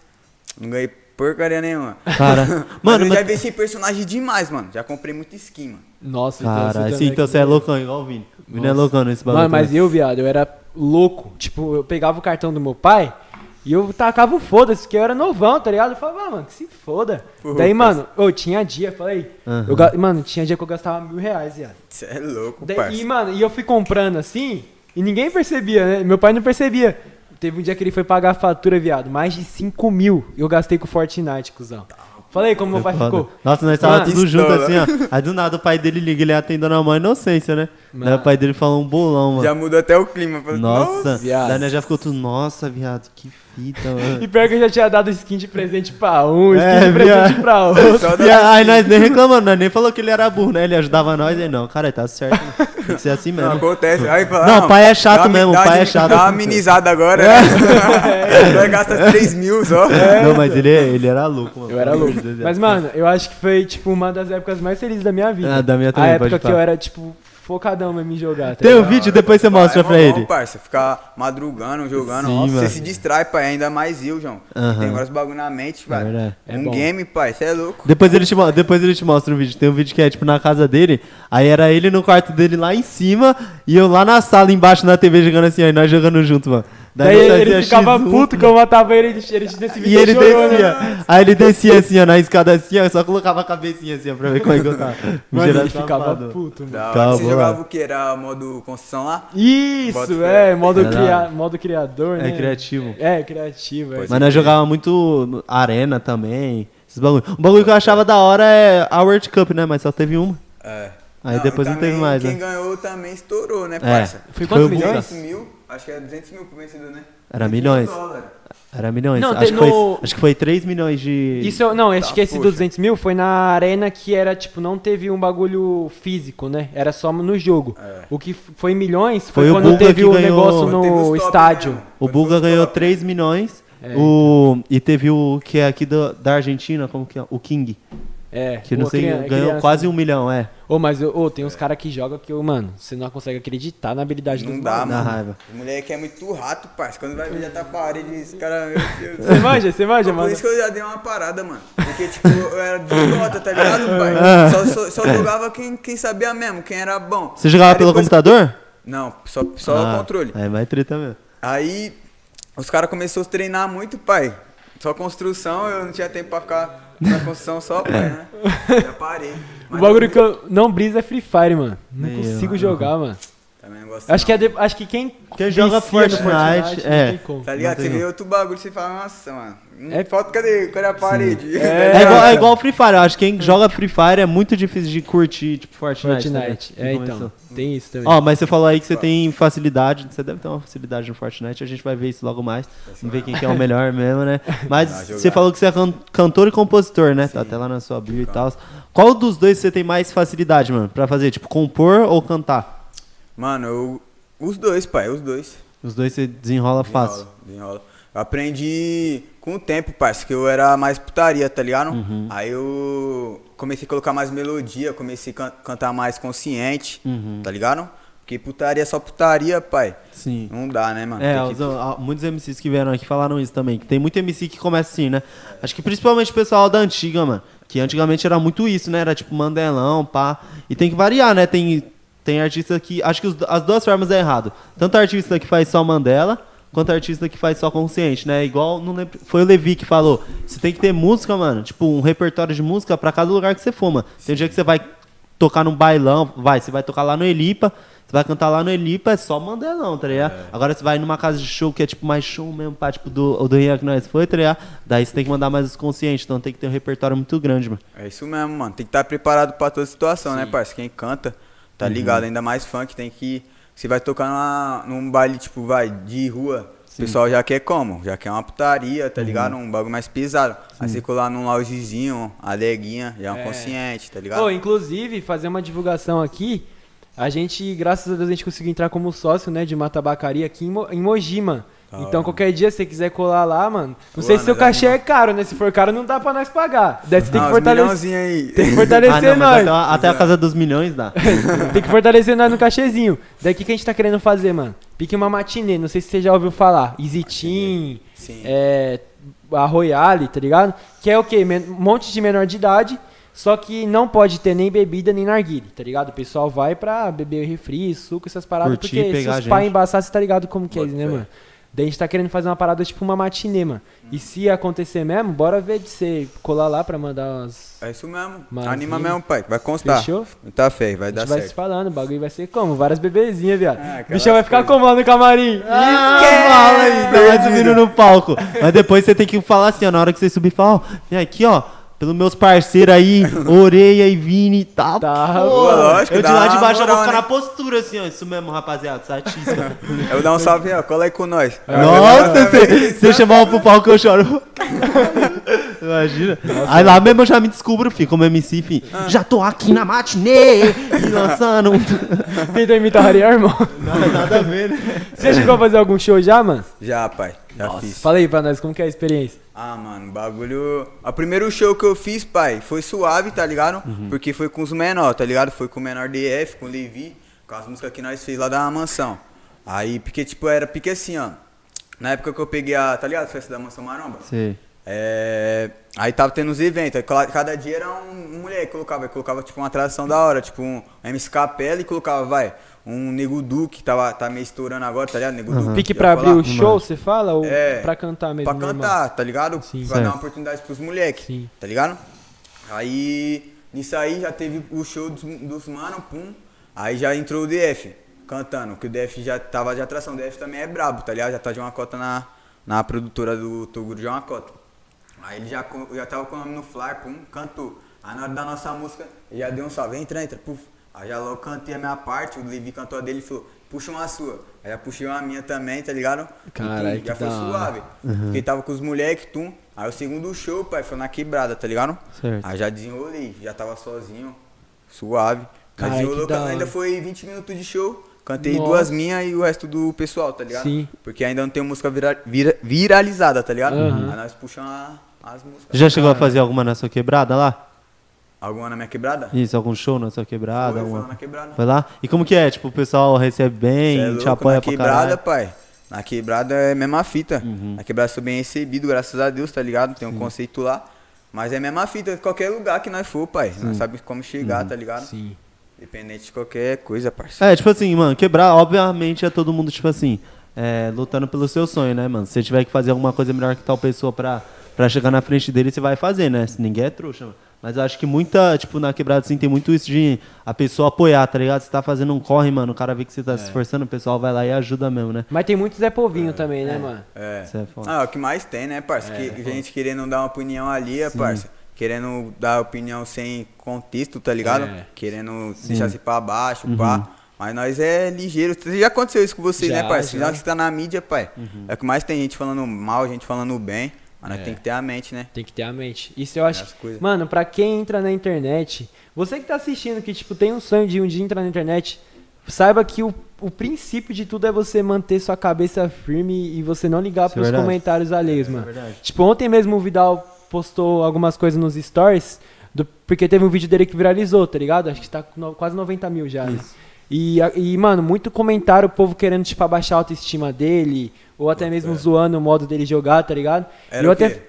não ganhei porcaria nenhuma. Cara, Mano, mano, eu já mas... investi em personagem demais, mano. Já comprei muito skin, mano. Nossa, Cara, também sim, então que- você é loucão, igual o Vini. O Vini é loucão nesse bagulho. Mano, mas eu, viado, eu era louco. Tipo, eu pegava o cartão do meu pai e eu tacava o foda-se, porque eu era novão, tá ligado? Eu falava, ah, mano, que se foda. Daí, cara. mano, eu tinha dia, falei. Aham. eu mano, tinha dia que eu gastava mil reais, viado. Você é louco, Daí- parça. e, mano, e eu fui comprando assim, e ninguém percebia, né? Meu pai não percebia. Teve um dia que ele foi pagar a fatura, viado, mais de 5 mil. Eu gastei com Fortnite, cuzão. Falei como meu pai Foda. ficou. Nossa, nós tava Mano, tudo junto assim, ó. Aí do nada o pai dele liga, ele atendendo a mãe inocência, né? Mano. Daí o pai dele falou um bolão, mano. Já mudou até o clima. Falei, Nossa, viado. daí nós já ficou tudo, nossa, viado, que fita, mano. E pior que eu já tinha dado skin de presente pra um, skin É, de presente pra outro. E aí nós nem reclamando, nós nem falou que ele era burro, né? Ele ajudava nós, e não, cara, tá certo, né? tem que ser assim Não mesmo. acontece. Aí fala, Não, ah, pai é chato mesmo, dá pai é chato. Dá uma amenizada agora. né? Vai gastar 3 mil só. Não, mas ele, ele era louco, mano. Eu era louco. Mas, mano, eu acho que foi, tipo, uma das épocas mais felizes da minha vida. Ah, da minha A também, época pode que eu era, tipo, focadão mesmo em jogar. Tá Tem um vídeo, depois você mostra é pra bom, ele. parça. Ficar madrugando, jogando. Sim, você se distrai, pai. Ainda mais eu, João. Tem vários bagulho na mente, pai. verdade. É um bom. game, pai. Você é louco. Depois ele, te, depois ele te mostra um vídeo. Tem um vídeo que é tipo na casa dele. Aí era ele no quarto dele lá em cima e eu lá na sala embaixo na TV jogando assim, aí nós jogando junto, mano. Daí nós ele ficava X1, puto que eu matava ele, ele, vídeo E ele chorou, né? descia. Aí ele descia assim, ó, na escada assim, ó, eu só colocava a cabecinha assim, ó, pra ver como é que eu tava. Gerava ele ficava safado. puto, mano. Calma, Você lá. jogava o que? Era modo construção lá? Isso, é, modo, cria, modo criador, né? É criativo. É, criativo, é. Mas nós jogava muito arena também. Esses bagulho. Um bagulho que eu achava da hora é a World Cup, né? Mas só teve uma. É. Aí depois não também teve mais, Quem né? ganhou também estourou, né, É. parça? Foi Foi quantos o milhões? 200 mil, acho que era 200 mil pro vencedor, né? Era 200 milhões. Era milhões. Não, acho, que foi, acho que foi 3 milhões de. Isso, não, acho Tá, que esse poxa. 200 mil foi na arena que era, tipo, não teve um bagulho físico, né? Era só no jogo. É. O que foi milhões foi, Foi quando teve o ganhou- negócio no top estádio. mesmo. O Buga ganhou top. 3 milhões. É. O, e teve o que é aqui do- da Argentina, como que é? O King. É. Que não sei, crian- ganhou criança. quase um milhão, é. Ô, mas ô, tem uns caras que jogam que, mano, você não consegue acreditar na habilidade Não dá, mano. raiva. O moleque é muito rato, parça. Quando vai ver, já tá parede, esse cara, meu Deus. Você manja, você manja, Por mano. isso que eu já dei uma parada, mano. Porque, tipo, eu era de idiota, tá ligado, pai? Só, só, só jogava quem, quem sabia mesmo, quem era bom. Você jogava Aí pelo depois- computador? Não, só, só Ah, o controle. É mais treta mesmo. Aí os caras começaram a treinar muito, pai. Só construção, eu não tinha tempo pra ficar na construção só, pai, né? Já parei. O bagulho que eu não brisa é Free Fire, mano. Não Nem eu, consigo não. jogar, mano. Também não gosto Acho que, é não. de- acho que quem, Quem joga Fortnite, não é. como. Tá ligado? Não Você vê outro bagulho, você fala, nossa, mano. É- É... Falta, cadê? Cadê a parede? É, igual, é igual o Free Fire. Eu acho que quem joga Free Fire é muito difícil de curtir, tipo, Fortnite. tá Fortnite. ligado? É, então. começou. Tem isso também. Ó, mas você falou aí que você tem facilidade. Você deve ter uma facilidade no Fortnite. A gente vai ver isso logo mais. Vamos ver quem que é o melhor mesmo, né? Mas você falou que você é can- cantor e compositor, né? Tá até lá na sua bio e tal. Qual dos dois você tem mais facilidade, mano? Pra fazer? Tipo, compor ou cantar? Mano, eu. Os dois, pai, os dois. Os dois você desenrola fácil. Desenrola, desenrola. Eu aprendi com o tempo, parceiro, que eu era mais putaria, tá ligado? Uhum. Aí eu comecei a colocar mais melodia, comecei a can- cantar mais consciente, Uhum. tá ligado? Porque putaria é só putaria, pai. Sim. Não dá, né, mano? É, os- que- muitos MCs que vieram aqui falaram isso também. Que tem muito MC que começa assim, né? Acho que principalmente o pessoal da antiga, mano. Que antigamente era muito isso, né? Era tipo Mandelão, pá. E tem que variar, né? Tem, tem artista que. Acho que os- as duas formas é errado. Tanto artista que faz só Mandela, quanto artista que faz só consciente, né? Igual, não lembro. Foi o Levi que falou. Você tem que ter música, mano. Tipo, um repertório de música pra cada lugar que você for, mano. Tem um dia que você vai tocar num bailão, vai, você vai tocar lá no Elipa, você vai cantar lá no Elipa, é só Mandelão, tá ligado? Agora você vai numa casa de show que é tipo mais show mesmo, pá, tipo do, o do Rian que nós foi, tá ligado? Daí você tem que mandar mais os conscientes, então tem que ter um repertório muito grande, mano. É isso mesmo, mano. Tem que estar preparado pra toda situação, né, parceiro? Quem canta, tá Uhum. ligado? Ainda mais funk, tem que. Você vai tocar numa, num baile, tipo, vai, de rua. O pessoal já quer como? Já quer uma putaria, Uhum. tá ligado? Um bagulho mais pesado. Aí você colar num loungezinho, adeguinha, já é um É. consciente, tá ligado? Ô, inclusive, fazer uma divulgação aqui. A gente, graças a Deus, a gente conseguiu entrar como sócio, né, de uma tabacaria aqui em, Mo em. Da Então, qualquer dia, se você quiser colar lá, mano. Não sei se seu cachê é caro, né? Se for caro, não dá pra nós pagar. Daí você tem que fortalecer. aí. Tem que fortalecer Ah, não, nós. até, a- até a casa dos milhões dá. Tem que fortalecer nós no cachezinho. Daí o que, que a gente tá querendo fazer, mano? Pique uma matinê, não sei se você já ouviu falar. Easy é, a Royale, tá ligado? Que é o quê? Um monte de menor de idade, só que não pode ter nem bebida nem narguile, tá ligado? O pessoal vai pra beber refri, suco, essas paradas, Curtir, porque se os pais você tá ligado como que é, né, mano? Daí a gente tá querendo fazer uma parada tipo uma matinê, mano. E se acontecer mesmo, bora ver de você colar lá pra mandar umas... É isso mesmo. Mas Anima mesmo, pai. Vai constar. Fechou? Muita fé, vai A dar gente vai se certo. falando, o bagulho vai ser como? Várias bebezinhas, viado. Ah, bichão vai ficar como lá no camarim? Ah, Esquece! fala aí, tá mais subindo no palco. Mas depois você tem que falar assim, ó, na hora que você subir, fala, ó, vem aqui, ó, pelos meus parceiros aí, Oreia e Vini e tal. Tá, Pô, pô, lógico, eu de lá de baixo eu vou moral, ficar né? na postura assim, ó, isso mesmo, rapaziada, satisfa. Eu vou dar um salve, ó. Cola aí com nós. Nossa, você você chamar eu pro palco eu choro. Imagina. Aí lá mesmo eu já me descubro, filho, como MC, filho. Já tô aqui na matinê e lançando. um- Tentou imitar o Harry, irmão. Nada, nada a ver, né? Você chegou a fazer algum show já, mano? Já, pai. Já fiz. Fala aí pra nós, como que é a experiência? Ah, mano, bagulho. O primeiro show que eu fiz, pai, foi suave, tá ligado? Uhum. Porque foi com os menor, tá ligado? Foi com o menor DF, com o Levi, com as músicas que nós fez lá da mansão. Aí, porque, tipo, era porque assim, ó. Na época que eu peguei a, tá ligado? Festa da Mansão Maromba. Sei. É, aí tava tendo os eventos, cada dia era um, um moleque que colocava, colocava tipo uma atração da hora, tipo um MC Capela e colocava, vai, um Nego Du que tava, tá meio estourando agora, tá ligado? Nego Du. Pique pra abrir falar? o show, você fala? Ou É, pra cantar mesmo? Pra normal? cantar, tá ligado? Sim. pra dar Certo. uma oportunidade pros moleques, tá ligado? Aí, nisso aí já teve o show dos, dos mano, pum, aí já entrou o DF cantando, que o DF já tava de atração, o DF também é brabo, tá ligado? Já tá de uma cota na, na produtora do Toguro de uma cota. Aí ele já, já tava com o nome no flyer, pum, cantou. Aí na hora da nossa música, ele já deu um salve, entra, entra, puf. Aí já logo cantei a minha parte, o Levi cantou a dele e falou, puxa uma sua. Aí já puxei uma minha também, tá ligado? Carai, já foi suave. Porque tava com os moleques, tum. Aí o segundo show, pai, foi na quebrada, tá ligado? Certo. Aí já desenrolei, já tava sozinho, suave. Aí Carai, desenrolou, ainda foi 20 minutos de show. Cantei Nossa. duas minhas e o resto do pessoal, tá ligado? Sim. Porque ainda não tem música vira- vira- viralizada, tá ligado? Aham. Aí nós puxamos a- as músicas. Já chegou a fazer alguma na sua quebrada lá? Alguma na minha quebrada? Isso, algum show na sua quebrada? Foi, foi alguma- lá na quebrada. Foi lá? E como que é? Tipo, o pessoal recebe bem, é te louco, apoia na pra quebrada, caralho? pai. Na quebrada é a mesma fita. Uhum. Na quebrada sou bem recebido, graças a Deus, tá ligado? Tem um conceito lá. Mas é a mesma fita, qualquer lugar que nós for, pai. Nós sabemos como chegar, Uhum. tá ligado? Sim. Independente de qualquer coisa, parceiro. É, tipo assim, mano, quebrar, obviamente, é todo mundo, tipo assim, é, lutando pelo seu sonho, né, mano? Se você tiver que fazer alguma coisa melhor que tal pessoa pra, pra chegar na frente dele, você vai fazer, né? Se ninguém é trouxa, mano. Mas eu acho que muita, tipo, na quebrada, assim, tem muito isso de a pessoa apoiar, tá ligado? Você tá fazendo um corre, mano, o cara vê que você É. tá se esforçando, o pessoal vai lá e ajuda mesmo, né? Mas tem muito Zé Povinho também, né, mano? É. Isso é foda. Ah, é o que mais tem, né, parça? É, que gente querendo dar uma opinião ali, é, parça. Querendo dar opinião sem contexto, tá ligado? É. Querendo deixar se pra baixo, pá. Mas nós é ligeiro. Já aconteceu isso com vocês, Já, né, parça? já. Já que você tá na mídia, pai. É o que mais tem gente falando mal, gente falando bem. Mas nós É. tem que ter a mente, né? Tem que ter a mente. Isso eu acho. Mano, pra quem entra na internet, você que tá assistindo, que tipo, tem um sonho de um dia entrar na internet, saiba que o, o princípio de tudo é você manter sua cabeça firme e você não ligar Isso é pros verdade. comentários alheios, mano. verdade. Tipo, ontem mesmo o Vidal postou algumas coisas nos stories, do- porque teve um vídeo dele que viralizou, tá ligado? Acho que tá com no- quase 90 mil já. né? E, a- e, mano, muito comentário, o povo querendo, tipo, abaixar a autoestima dele, ou até mesmo zoando o modo dele jogar, tá ligado? Era eu o até. quê?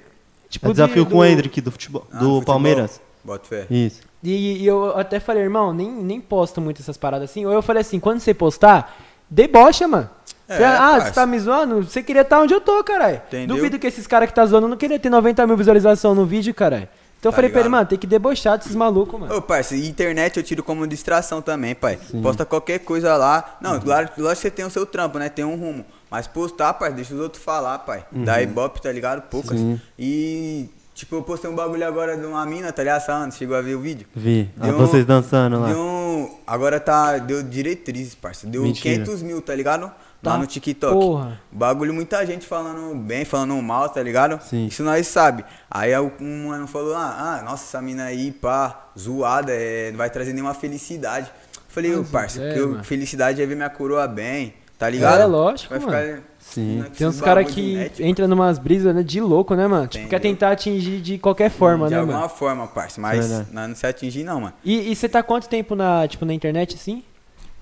Tipo, é desafio de- com o do- Hendrick do, futebol, Ah, do futebol. Palmeiras. Bota fé. Isso. E, e eu até falei, irmão, nem, nem posto muito essas paradas assim. Ou eu falei assim, quando você postar, debocha, mano. É, ah, parça. você tá me zoando? Você queria estar onde eu tô, caralho. Duvido que esses caras que tá zoando não queria ter 90 mil visualizações no vídeo, caralho. Então eu Tá falei pra ele, ligado? mano, tem que debochar desses malucos, mano. Ô, parça, internet eu tiro como distração também, pai. Posta qualquer coisa lá. Não, claro, lógico que você tem o seu trampo, né? Tem um rumo. Mas postar, pai, deixa os outros falar, pai. Dá ibope, tá ligado? Poucas. Sim. E, tipo, eu postei um bagulho agora de uma mina, tá ligado? Essa chegou a ver o vídeo? Vi. Ah, Deu um- vocês dançando lá. Deu um, agora tá, deu diretrizes, parça. Deu Mentira. 500 mil, tá ligado? Tá Lá no TikTok. porra. Bagulho, muita gente falando bem, falando mal, tá ligado? Sim. Isso nós sabe. Aí um mano falou, ah, ah, nossa, essa mina aí, pá, zoada, é, não vai trazer nenhuma felicidade. Falei, ô, parça, é, que eu- felicidade é ver minha coroa bem, tá ligado? É, lógico, Vai mano. ficar... Sim. né, com Tem uns caras que de net, entram numas brisas, né, de louco, né, mano? Tipo, quer tentar atingir de qualquer forma, de né, alguma mano? forma, parça. Mas nós não se atingir, não, mano. E, e você tá quanto tempo na, tipo, na internet, assim?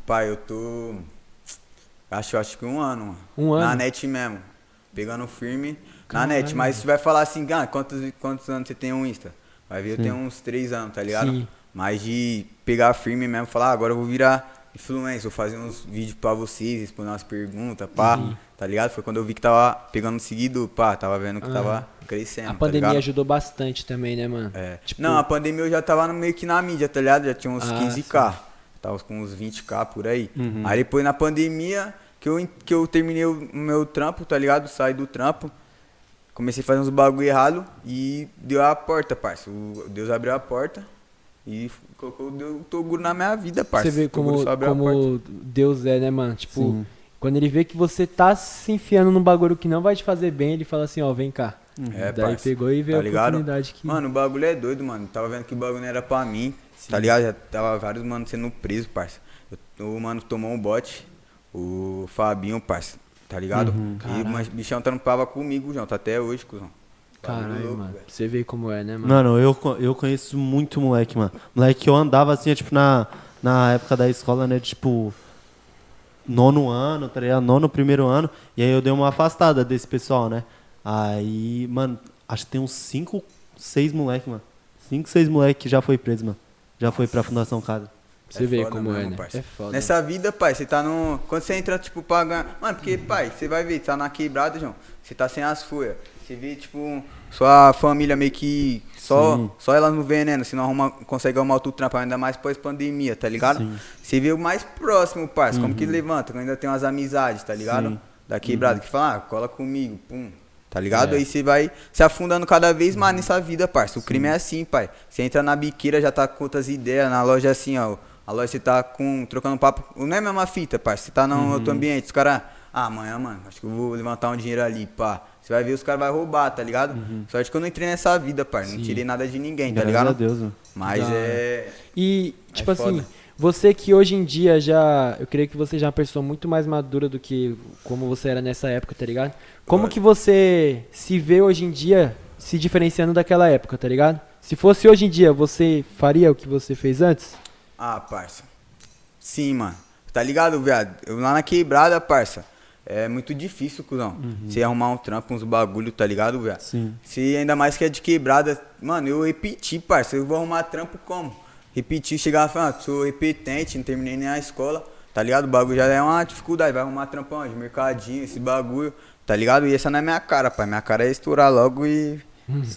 Pai, eu tô. Acho, acho que um ano, mano. Um ano? Na net mesmo. Pegando firme na Caralho, net. Mas você vai falar assim, ah, quantos, quantos anos você tem um Insta? Vai ver, eu tenho uns três anos, tá ligado? Sim. Mas de pegar firme mesmo, falar, ah, agora eu vou virar influencer, vou fazer uns vídeos pra vocês, responder umas perguntas, pá. Tá ligado? Foi quando eu vi que tava pegando seguido, pá, tava vendo que tava crescendo. A tá pandemia ligado? ajudou bastante também, né, mano? É. Tipo, Não, a pandemia eu já tava meio que na mídia, tá ligado? Já tinha uns Ah, 15k. Tava com uns 20k por aí. Uhum. Aí depois na pandemia que eu, que eu terminei o meu trampo, tá ligado? Saí do trampo. Comecei a fazer uns bagulho errado e deu a porta, parça. O Deus abriu a porta e colocou o Toguro na minha vida, parça. Você vê O Toguro como, só abriu a porta. como Deus é, né, mano? Tipo, Sim. quando ele vê que você tá se enfiando num bagulho que não vai te fazer bem, ele fala assim, ó, vem cá. É, Daí parça. pegou e veio tá a ligado? oportunidade que... Mano, o bagulho é doido, mano. Tava vendo que o bagulho não era pra mim, tá ligado? Já tava vários manos sendo presos, parça. O mano tomou um bote, o Fabinho, parça, tá ligado? Uhum. e o man- bichão trampava comigo, João, tá até hoje, cuzão. Caralho, louco, mano. Você vê como é, né, mano? Mano, eu, eu conheço muito moleque, mano. Moleque que eu andava assim, tipo, na, na época da escola, né? Tipo, nono ano, tá ligado? Nono, primeiro ano. E aí eu dei uma afastada desse pessoal, né? Aí, mano, acho que tem uns cinco, seis moleque, mano. Cinco, seis moleque que já foi preso, mano. Já foi pra Fundação Casa. Você É vê como é, mesmo, né? parça. É foda. Nessa vida, pai, você tá no. Quando você entra, tipo, pra ganhar. Mano, porque, pai, você vai ver, tá na quebrada, João. Você tá sem as folhas. Você vê, tipo, sua família meio que. Só, Sim. só elas no veneno, se não arruma, consegue arrumar outro trampo, ainda mais pós-pandemia, tá ligado? Sim. Você vê o mais próximo, parça, como que levanta, ainda tem umas amizades, tá ligado? Sim. Da quebrada, que fala, ah, cola comigo, pum. Tá ligado? É. Aí você vai se afundando cada vez mais nessa vida, parça. O crime é assim, pai. Você entra na biqueira, já tá com outras ideias, na loja assim, ó. A loja você tá com, trocando papo. Não é a mesma fita, parça. Você tá num outro ambiente, os caras. Ah, amanhã, mano, acho que eu vou levantar um dinheiro ali, pá. Você vai ver, os caras vão roubar, tá ligado? Sorte que eu não entrei nessa vida, pai. Não tirei nada de ninguém, tá Graças ligado? a Deus, mano. Mas é. E, tipo É assim, você que hoje em dia já. Eu creio que você já é uma pessoa muito mais madura do que como você era nessa época, tá ligado? Como que você se vê hoje em dia se diferenciando daquela época, tá ligado? Se fosse hoje em dia, você faria o que você fez antes? Ah, parça. Sim, mano. Tá ligado, viado? Eu lá na quebrada, parça. É muito difícil, cuzão. Você arrumar um trampo, uns bagulho, tá ligado, viado? Sim. Se ainda mais que é de quebrada. Mano, eu repeti, parça. Eu vou arrumar trampo como? Repetir, chegar e falar, ah, sou repetente, não terminei nem a escola. Tá ligado? O bagulho já é uma dificuldade. Vai arrumar trampo onde? Mercadinho, esse bagulho. Tá ligado? E essa não é minha cara, pai. Minha cara é estourar logo e.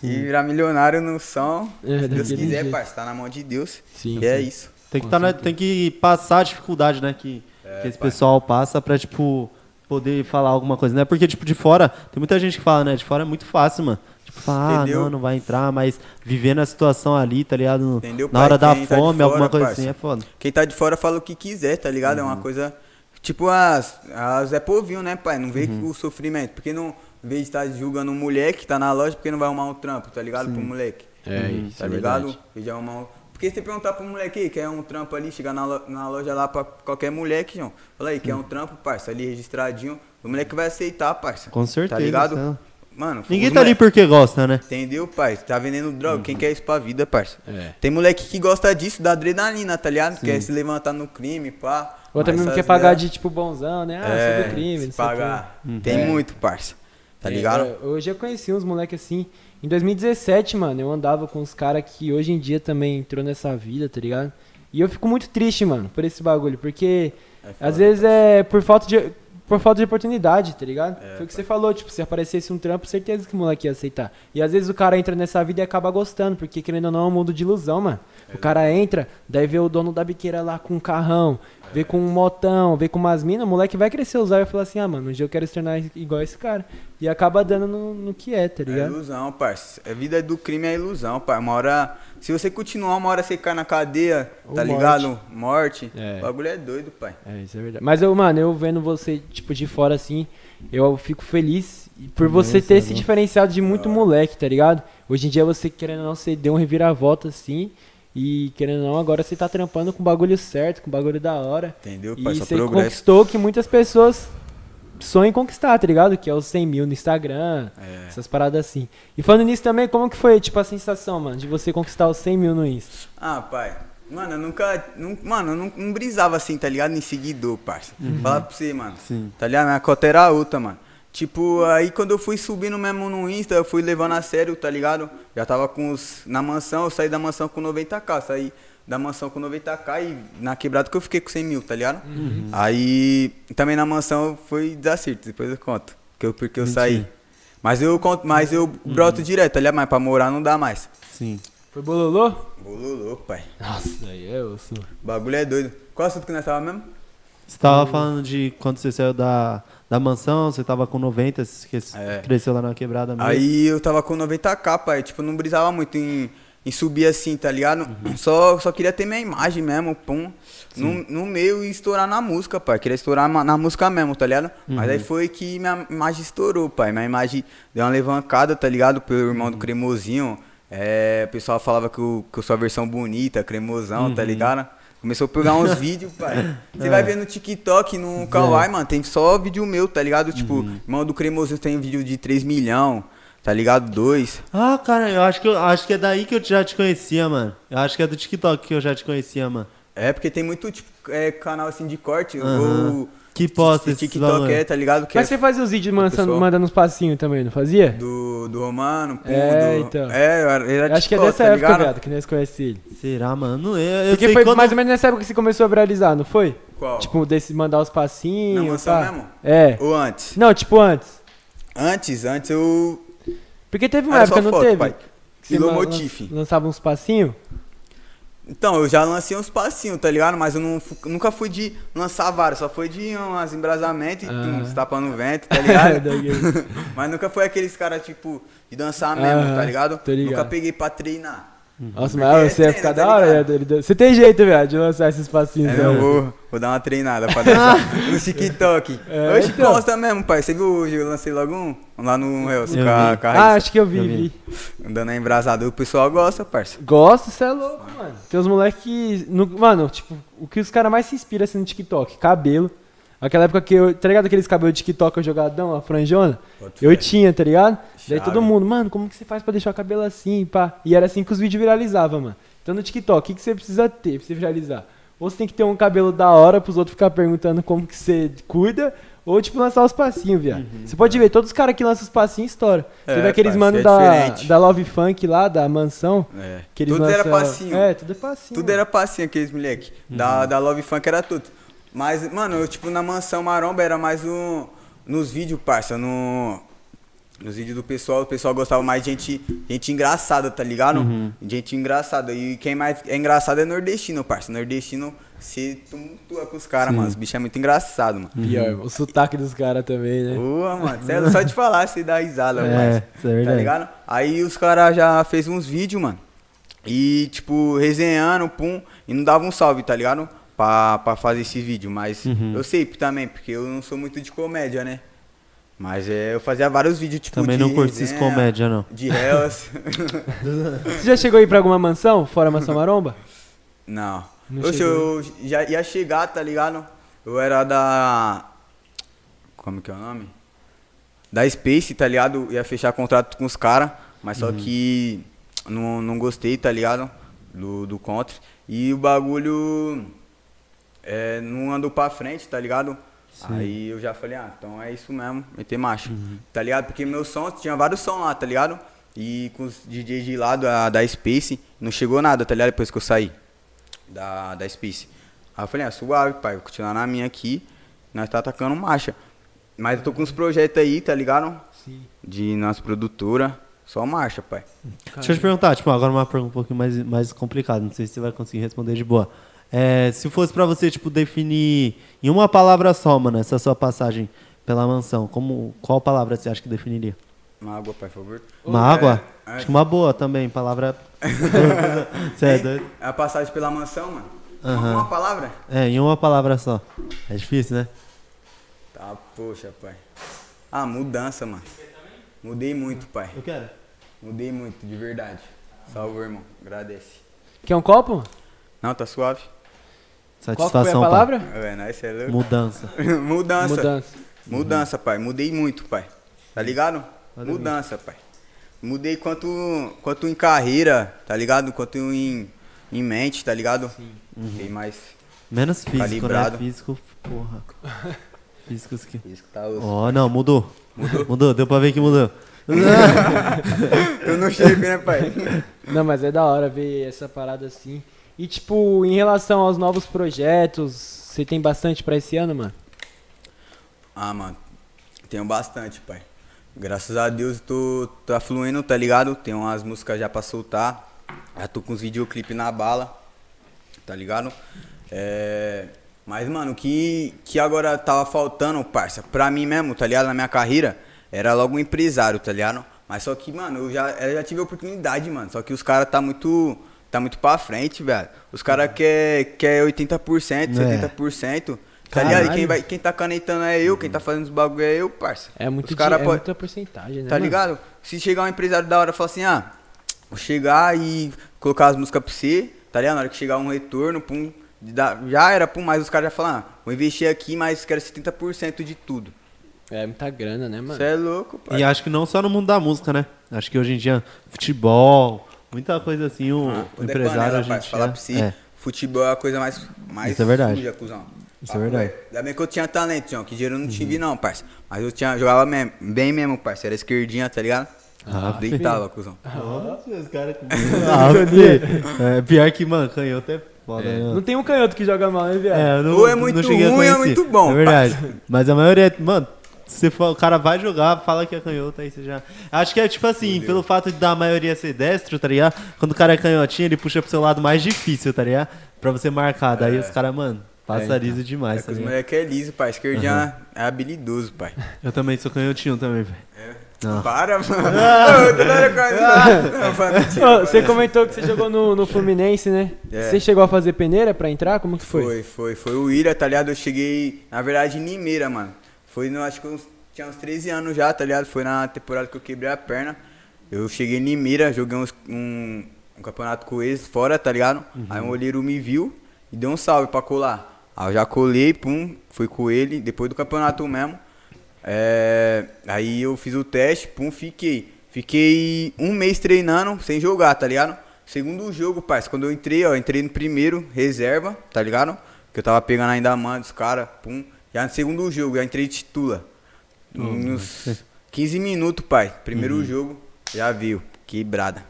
E virar milionário no som. É, Se Deus quiser, jeito. parça. Tá na mão de Deus. Sim, E é sim. isso. Tem que, tá certeza. tem que passar a dificuldade, né? Que, que esse pessoal passa pra, tipo, poder falar alguma coisa, né? Porque, tipo, de fora, tem muita gente que fala, né? De fora é muito fácil, mano. Tipo, fala, ah, Entendeu? não, não vai entrar, mas vivendo a situação ali, tá ligado? Entendeu, Na pai? hora da Quem tá fome, fora, alguma coisa parça. assim, é foda. Quem tá de fora fala o que quiser, tá ligado? É Uhum. uma coisa. Tipo as, as é povinho, né, pai? Não vê Uhum. o sofrimento. Porque não, em vez de estar julgando um moleque que tá na loja, porque não vai arrumar um trampo, tá ligado? Pro moleque. É, isso Tá é ligado? verdade. Arrumar um- Porque se você perguntar pro moleque aí, quer um trampo ali, chegar na, lo- na loja lá pra qualquer moleque, João. Fala aí, quer um trampo, parça, ali registradinho. O moleque vai aceitar, parça. Com certeza, Tá ligado? né? Mano, Ninguém tá ali moleque- porque gosta, né? Entendeu, pai? Tá vendendo droga. Quem quer isso pra vida, parça? É. Tem moleque que gosta disso, da adrenalina, tá ligado? Quer se levantar no crime, pá. Ou também Mas não quer pagar de tipo bonzão, né? Ah, é, sobre o crime, se não pagar. Tem muito, parça. Tá É, ligado? é, hoje eu conheci uns moleques assim. Em 2017, mano, eu andava com uns caras que hoje em dia também entrou nessa vida, tá ligado? E eu fico muito triste, mano, por esse bagulho, porque É foda, às vezes é por falta de por falta de oportunidade, tá ligado? É, Foi o que você falou, tipo, se aparecesse um trampo, certeza que o moleque ia aceitar. E às vezes o cara entra nessa vida e acaba gostando, porque querendo ou não é um mundo de ilusão, mano. O cara entra, daí vê o dono da biqueira lá com um carrão, vê com um motão, vê com umas minas, o moleque vai crescer usar e falar assim, ah, mano, um dia eu quero se tornar igual esse cara. E acaba dando no, no que é, tá É ligado? ilusão, parça. A vida do crime é ilusão, pai. Uma hora. Se você continuar, uma hora você cai na cadeia, Ou tá morte. ligado? Morte. É. O bagulho é doido, pai. É, isso é verdade. Mas eu, mano, eu vendo você, tipo, de fora assim, eu fico feliz por você ter esse diferenciado de muito moleque, tá ligado? Hoje em dia você, querendo ou não, você deu um reviravolta assim. E querendo ou não, agora você tá trampando com o bagulho certo, com o bagulho da hora. Entendeu, E? Só você progresso. conquistou que muitas pessoas sonham em conquistar, tá ligado? Que é os 100 mil no Instagram, É. essas paradas assim. E falando nisso também, como que foi, tipo, a sensação, mano, de você conquistar os 100 mil no Insta? Ah, pai. Mano, eu nunca. nun- mano, eu não, não brisava assim, tá ligado? Em seguidor, parça. Falar pra você, mano. Sim. Tá ligado? Minha cota era alta, mano. Tipo, aí quando eu fui subindo mesmo no Insta, eu fui levando a sério, tá ligado? Já tava com os. Na mansão, eu saí da mansão com 90k. Saí da mansão com 90k e na quebrada que eu fiquei com 100 mil, tá ligado? Aí também na mansão foi desacerto, depois eu conto. Que eu, porque eu saí. Mas eu conto, mas eu broto direto, tá ligado? Mas pra morar não dá mais. Sim. Foi bololô? Bololô, pai. Nossa, aí é osso. O bagulho é doido. Qual assunto que nós tava mesmo? Você tava falando de quando você saiu da, da mansão, você tava com 90, você que- É. cresceu lá na quebrada mesmo. Aí eu tava com 90k, pai. Tipo, não brisava muito em, em subir assim, tá ligado? Só, só queria ter minha imagem mesmo, pum. No, no meio e estourar na música, pai. Queria estourar na música mesmo, tá ligado? Mas aí foi que minha imagem estourou, pai. Minha imagem deu uma levantada, tá ligado? Pelo irmão do Cremosinho. É, o pessoal falava que eu, que eu sou a versão bonita, cremosão, tá ligado? Começou a pegar uns vídeos, pai. Você vai ver no TikTok, no Kawaii, mano, tem só vídeo meu, tá ligado? Tipo, irmão do Cremosinho tem vídeo de 3 milhão, tá ligado? 2. Ah, cara, eu acho que, eu, acho que é daí que eu já te conhecia, mano. Eu acho que é do TikTok que eu já te conhecia, mano. É, porque tem muito tipo, é, canal assim de corte. Aham. Ou Que posta esse TikTok é, tá ligado? Que Mas é você fazia os vídeos mandando, mandando uns passinhos também, não fazia? do, do Romano, pum, É, do... então. É, eu era, era Acho que é dessa tá época, ligado? viado, que nós conhecemos ele. Será, mano? Eu, eu Porque sei foi quando... mais ou menos nessa época que você começou a viralizar, não foi? Qual? Tipo, desse mandar os passinhos. Na mansão pá. mesmo? É. Ou antes? Não, tipo antes. Antes, antes eu... Porque teve uma Era época, só não foto, teve? pai. Que você Lançava uns passinhos? Então, eu já lancei uns passinhos, tá ligado? Mas eu não, nunca fui de lançar vários, só foi de umas embrasamentos e Ah. uns tapa no vento, tá ligado? Daí- Mas nunca foi aqueles caras, tipo, de dançar mesmo, Aham, tá ligado? ligado. Nunca peguei pra treinar. Nossa, Porque mas você ia ficar tá da hora, Você tem jeito, velho, de lançar esses passinhos. É, né? eu vou, vou dar uma treinada pra dançar no TikTok. É, Oxe, então. consta mesmo, pai. Você viu hoje? Eu lancei logo um lá no Reels, com a, vi. com a Ah, acho que eu vi, Eu vi. Andando a embrasada. O pessoal gosta, parça. Gosto, você é louco, mano. Tem uns moleques que. no- Mano, tipo, o que os caras mais se inspiram assim no TikTok? Cabelo. Aquela época que eu. Tá ligado aqueles cabelos de TikTok jogadão, a franjona? Eu tinha, tá ligado? Daí todo mundo, mano, como que você faz pra deixar o cabelo assim, pá? E era assim que os vídeos viralizavam, mano. Então no TikTok, o que, que você precisa ter pra você viralizar? Ou você tem que ter um cabelo da hora pros outros ficar perguntando como que você cuida, ou tipo lançar os passinhos, viado. Você pode ver, todos os caras que lançam os passinhos estouram. É, Teve aqueles mano é da, da Love Funk lá, da mansão. É. Que eles Tudo era lançam- passinho. É, tudo é passinho. Tudo mano. era passinho, aqueles moleque. Da, da Love Funk era tudo. Mas, mano, eu, tipo, na mansão maromba era mais um. Nos vídeos, parça, no. Nos vídeos do pessoal, o pessoal gostava mais de gente, gente engraçada, tá ligado? Gente engraçada. E quem mais é engraçado é nordestino, parça. Nordestino se tumultua com os caras, mano. Os bichos é muito engraçado, mano. Pior, o sotaque dos caras também, né? Boa, mano. Sério, só de falar, você dá risada, É, mano. isso é verdade. Tá ligado? Aí os caras já fez uns vídeos, mano. E, tipo, resenhando, pum, e não dava um salve, tá ligado? Pra, pra fazer esse vídeo. Mas Uhum. eu sei também, porque eu não sou muito de comédia, né? Mas é, eu fazia vários vídeos, tipo, Também de não curto esses resenha, comédia, não. De réus. Você já chegou aí pra alguma mansão, fora a mansão maromba? não. Não Oxe, eu já ia chegar, tá ligado? Eu era da... Como que é o nome? Da Space, tá ligado? Ia fechar contrato com os caras, mas Uhum. só que não, não gostei, tá ligado? Do, do contra. E o bagulho é, não andou pra frente, tá ligado? Aí eu já falei, ah, então é isso mesmo, meter marcha. Uhum. Tá ligado? Porque meu som, tinha vários sons lá, tá ligado? E com os DJs de lá da, da Space, não chegou nada, tá ligado? Depois que eu saí da, da Space. Aí eu falei, ah, suave, pai, vou continuar na minha aqui, nós tá atacando marcha. Mas eu tô com uns projetos aí, tá ligado? Sim. De nossa produtora, só marcha, pai. Deixa eu te perguntar, tipo, agora uma pergunta um pouquinho mais, mais complicada, não sei se você vai conseguir responder de boa. É, se fosse pra você, tipo, definir em uma palavra só, mano, essa sua passagem pela mansão, como, qual palavra você acha que definiria? Uma água, pai, por favor. Uma água? é. Acho que uma boa também, palavra... Você é doido? É a passagem pela mansão, mano. Uma- Aham. Uma palavra? É, em uma palavra só. É difícil, né? Tá, poxa, pai. Ah, mudança, mano. Mudei muito, pai. Eu quero. Mudei muito, de verdade. Salve, irmão. Agradece. Quer um copo? Não, tá suave. Qual que foi a Satisfação, pai. palavra? É, nós é louco. Mudança. Mudança. Mudança. Mudança, pai. Mudei muito, pai. Tá ligado? Valeu, Mudança, pai. Mudei quanto, quanto em carreira, tá ligado? Quanto em, em mente, tá ligado? Sim. Fiquei mais. Menos físico, Calibrado. né? Físico, porra. Físicos que... Isso que tá osso. Ó, não, mudou. Mudou? deu pra ver que mudou. Eu não chego, né, pai? Não, mas é da hora ver essa parada assim. E tipo, em relação aos novos projetos, você tem bastante pra esse ano, mano? Ah, mano, tenho bastante, pai. Graças a Deus tô tá fluindo, tá ligado? Tenho umas músicas já pra soltar. Já tô com os videoclipes na bala, tá ligado? É... Mas, mano, que, que agora tava faltando, parça, pra mim mesmo, tá ligado? Na minha carreira, era logo um empresário, tá ligado? Mas só que, mano, eu já, eu já tive a oportunidade, mano. Só que os caras tá muito. Tá muito pra frente, velho. Os caras quer, quer 80%, É. 70%. Tá Caralho. ligado? E quem, vai, quem tá canetando é eu, quem tá fazendo os bagulho é eu, parça. É muito Os cara di- é pode- muita porcentagem, né? Tá mano? ligado? Se chegar um empresário da hora e falar assim, ah, vou chegar e colocar as músicas pra você, tá ligado? Na hora que chegar um retorno, pum, já era, pum, mas os caras já falam, ah, vou investir aqui, mas quero 70% de tudo. É muita grana, né, mano? Você é louco, pai. E acho que não só no mundo da música, né? Acho que hoje em dia, futebol, muita coisa assim, o, Ah, é empresário panela, hoje em pai. Falar pra você, é. futebol é a coisa mais, mais Isso é verdade. suja, cuzão. Isso é Papo verdade. Ainda bem que eu tinha talento, João, que dinheiro eu não tive não, parça. Mas eu tinha, jogava mesmo, bem mesmo, parça. Era esquerdinha, tá ligado? Ah, Deitava, cuzão. Nossa, os caras ah, filho. é, pior que, mano, canhoto é foda, né? Não tem um canhoto que joga mal, né, viado? É, não, Ou é muito a ruim ou é muito bom, É verdade. Mas a maioria, é- mano, você for, o cara vai jogar, fala que é canhoto, aí você já. Acho que é tipo assim, pelo fato de da maioria ser destro, tá ligado? Quando o cara é canhotinho, ele puxa pro seu lado mais difícil, tá ligado? Pra você marcar. Daí os caras, mano, passa então. liso demais, É tá que os ligado? moleques é liso, pai. Esquerdinha é habilidoso, pai. Eu também sou canhotinho também, velho. É. Não. Para, mano. Foi. você comentou que você jogou no, no Fluminense, né? É. Você chegou a fazer peneira pra entrar? Como que foi? Foi, foi, foi o Ira, tá ligado? Eu cheguei, na verdade, em Limeira, mano. Foi, no, acho que uns, tinha uns 13 anos já, tá ligado? Foi na temporada que eu quebrei a perna. Eu cheguei em Limeira, joguei uns- um, um campeonato com eles fora, tá ligado? Aí um olheiro me viu e deu um salve pra colar. Aí eu já colei, pum, fui com ele, depois do campeonato mesmo. É, aí eu fiz o teste, pum, fiquei. Fiquei um mês treinando sem jogar, tá ligado? Segundo jogo, parceiro, quando eu entrei, ó, entrei no primeiro, reserva, tá ligado? Que eu tava pegando ainda a mão dos caras, pum. Já no segundo jogo, já entrei titula. Uns 15 minutos, pai. Primeiro jogo, já viu. Quebrada.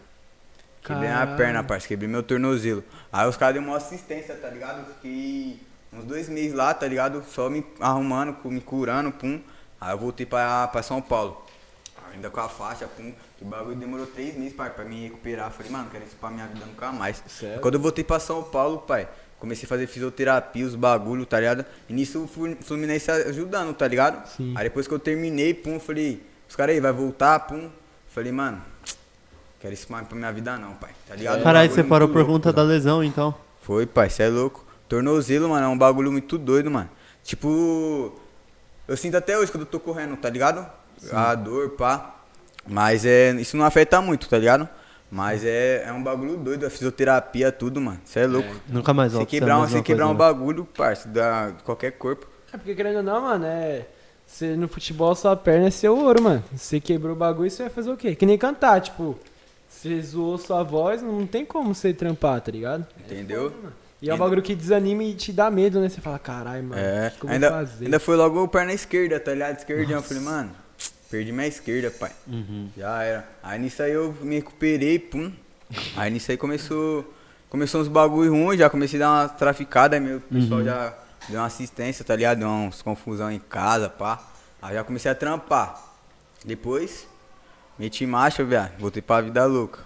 Quebrei a perna, parceiro. Quebrei meu tornozelo. Aí os caras deu uma assistência, tá ligado? Eu fiquei uns dois meses lá, tá ligado? Só me arrumando, me curando, pum. Aí eu voltei pra, pra São Paulo. Ainda com a faixa, pum. Que bagulho demorou três meses, pai, pra me recuperar. Falei, mano, quero isso pra minha vida nunca mais. Sério? Quando eu voltei pra São Paulo, pai, comecei a fazer fisioterapia, os bagulho, tá ligado? E nisso o Flu- Fluminense ajudando, tá ligado? Sim. Aí depois que eu terminei, pum, falei, os caras aí, vai voltar, pum. Falei, mano, quero isso mais pra minha vida não, pai. Tá ligado? Um Caralho, você parou por louco, conta da lesão, então. Foi, pai, cê é louco. Tornozelo, mano, é um bagulho muito doido, mano. Tipo, eu sinto até hoje quando eu tô correndo, tá ligado? A dor, pá. Mas é, isso não afeta muito, tá ligado? Mas é, é um bagulho doido, a fisioterapia, tudo, mano. Você é louco. Nunca mais Você volta. ser a quebrar, um- você quebrar um né? bagulho, parça, da, de qualquer corpo. É porque querendo ou não, mano, é. Você no futebol sua perna é seu ouro, mano. Você quebrou o bagulho, você vai fazer o quê? Que nem cantar, tipo. Você zoou sua voz, não tem como você trampar, tá ligado? Entendeu? E é um bagulho que desanima e te dá medo, né? Você fala, caralho, mano, É, ainda, ainda foi logo o perna esquerda, tá ligado? Esquerdinho. Eu falei, mano, perdi minha esquerda, pai. Uhum. Já era. Aí nisso aí eu me recuperei, pum. Aí nisso aí começou. Começou uns bagulho ruins, já comecei a dar uma traficada, aí meu pessoal já deu uma assistência, tá ligado? Deu uns confusão em casa, pá. Aí já comecei a trampar. Depois, meti marcha, viado. Voltei pra vida louca.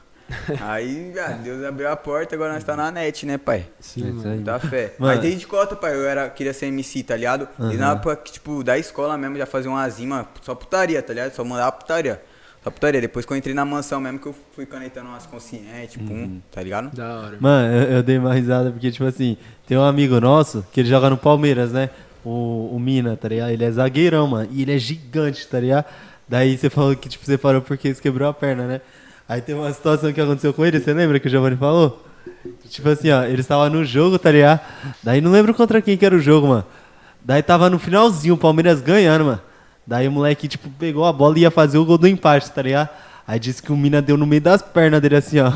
Aí, viado, Deus abriu a porta, agora nós tá na net, né, pai? Sim, mano. aí. Dá fé. Mano. Mas desde cota, pai, eu era, queria ser MC, tá ligado? E na época, tipo, da escola mesmo, já fazia uma zima, só putaria, tá ligado? Só mandava putaria. Só putaria. Depois que eu entrei na mansão mesmo, que eu fui canetando umas conscientes, pum, tá ligado? Da hora. Mano, eu, eu dei uma risada porque, tipo assim, tem um amigo nosso que ele joga no Palmeiras, né? O, o Mina, tá ligado? Ele é zagueirão, mano. E ele é gigante, tá ligado? Daí você falou que, tipo, você parou porque você quebrou a perna, né? Aí tem uma situação que aconteceu com ele, você lembra que o Giovanni falou? Tipo assim, ó, ele estava no jogo, tá ligado? Daí não lembro contra quem que era o jogo, mano. Daí tava no finalzinho, o Palmeiras ganhando, mano. Daí o moleque, tipo, pegou a bola e ia fazer o gol do empate, tá ligado? Aí disse que o Mina deu no meio das pernas dele assim, ó.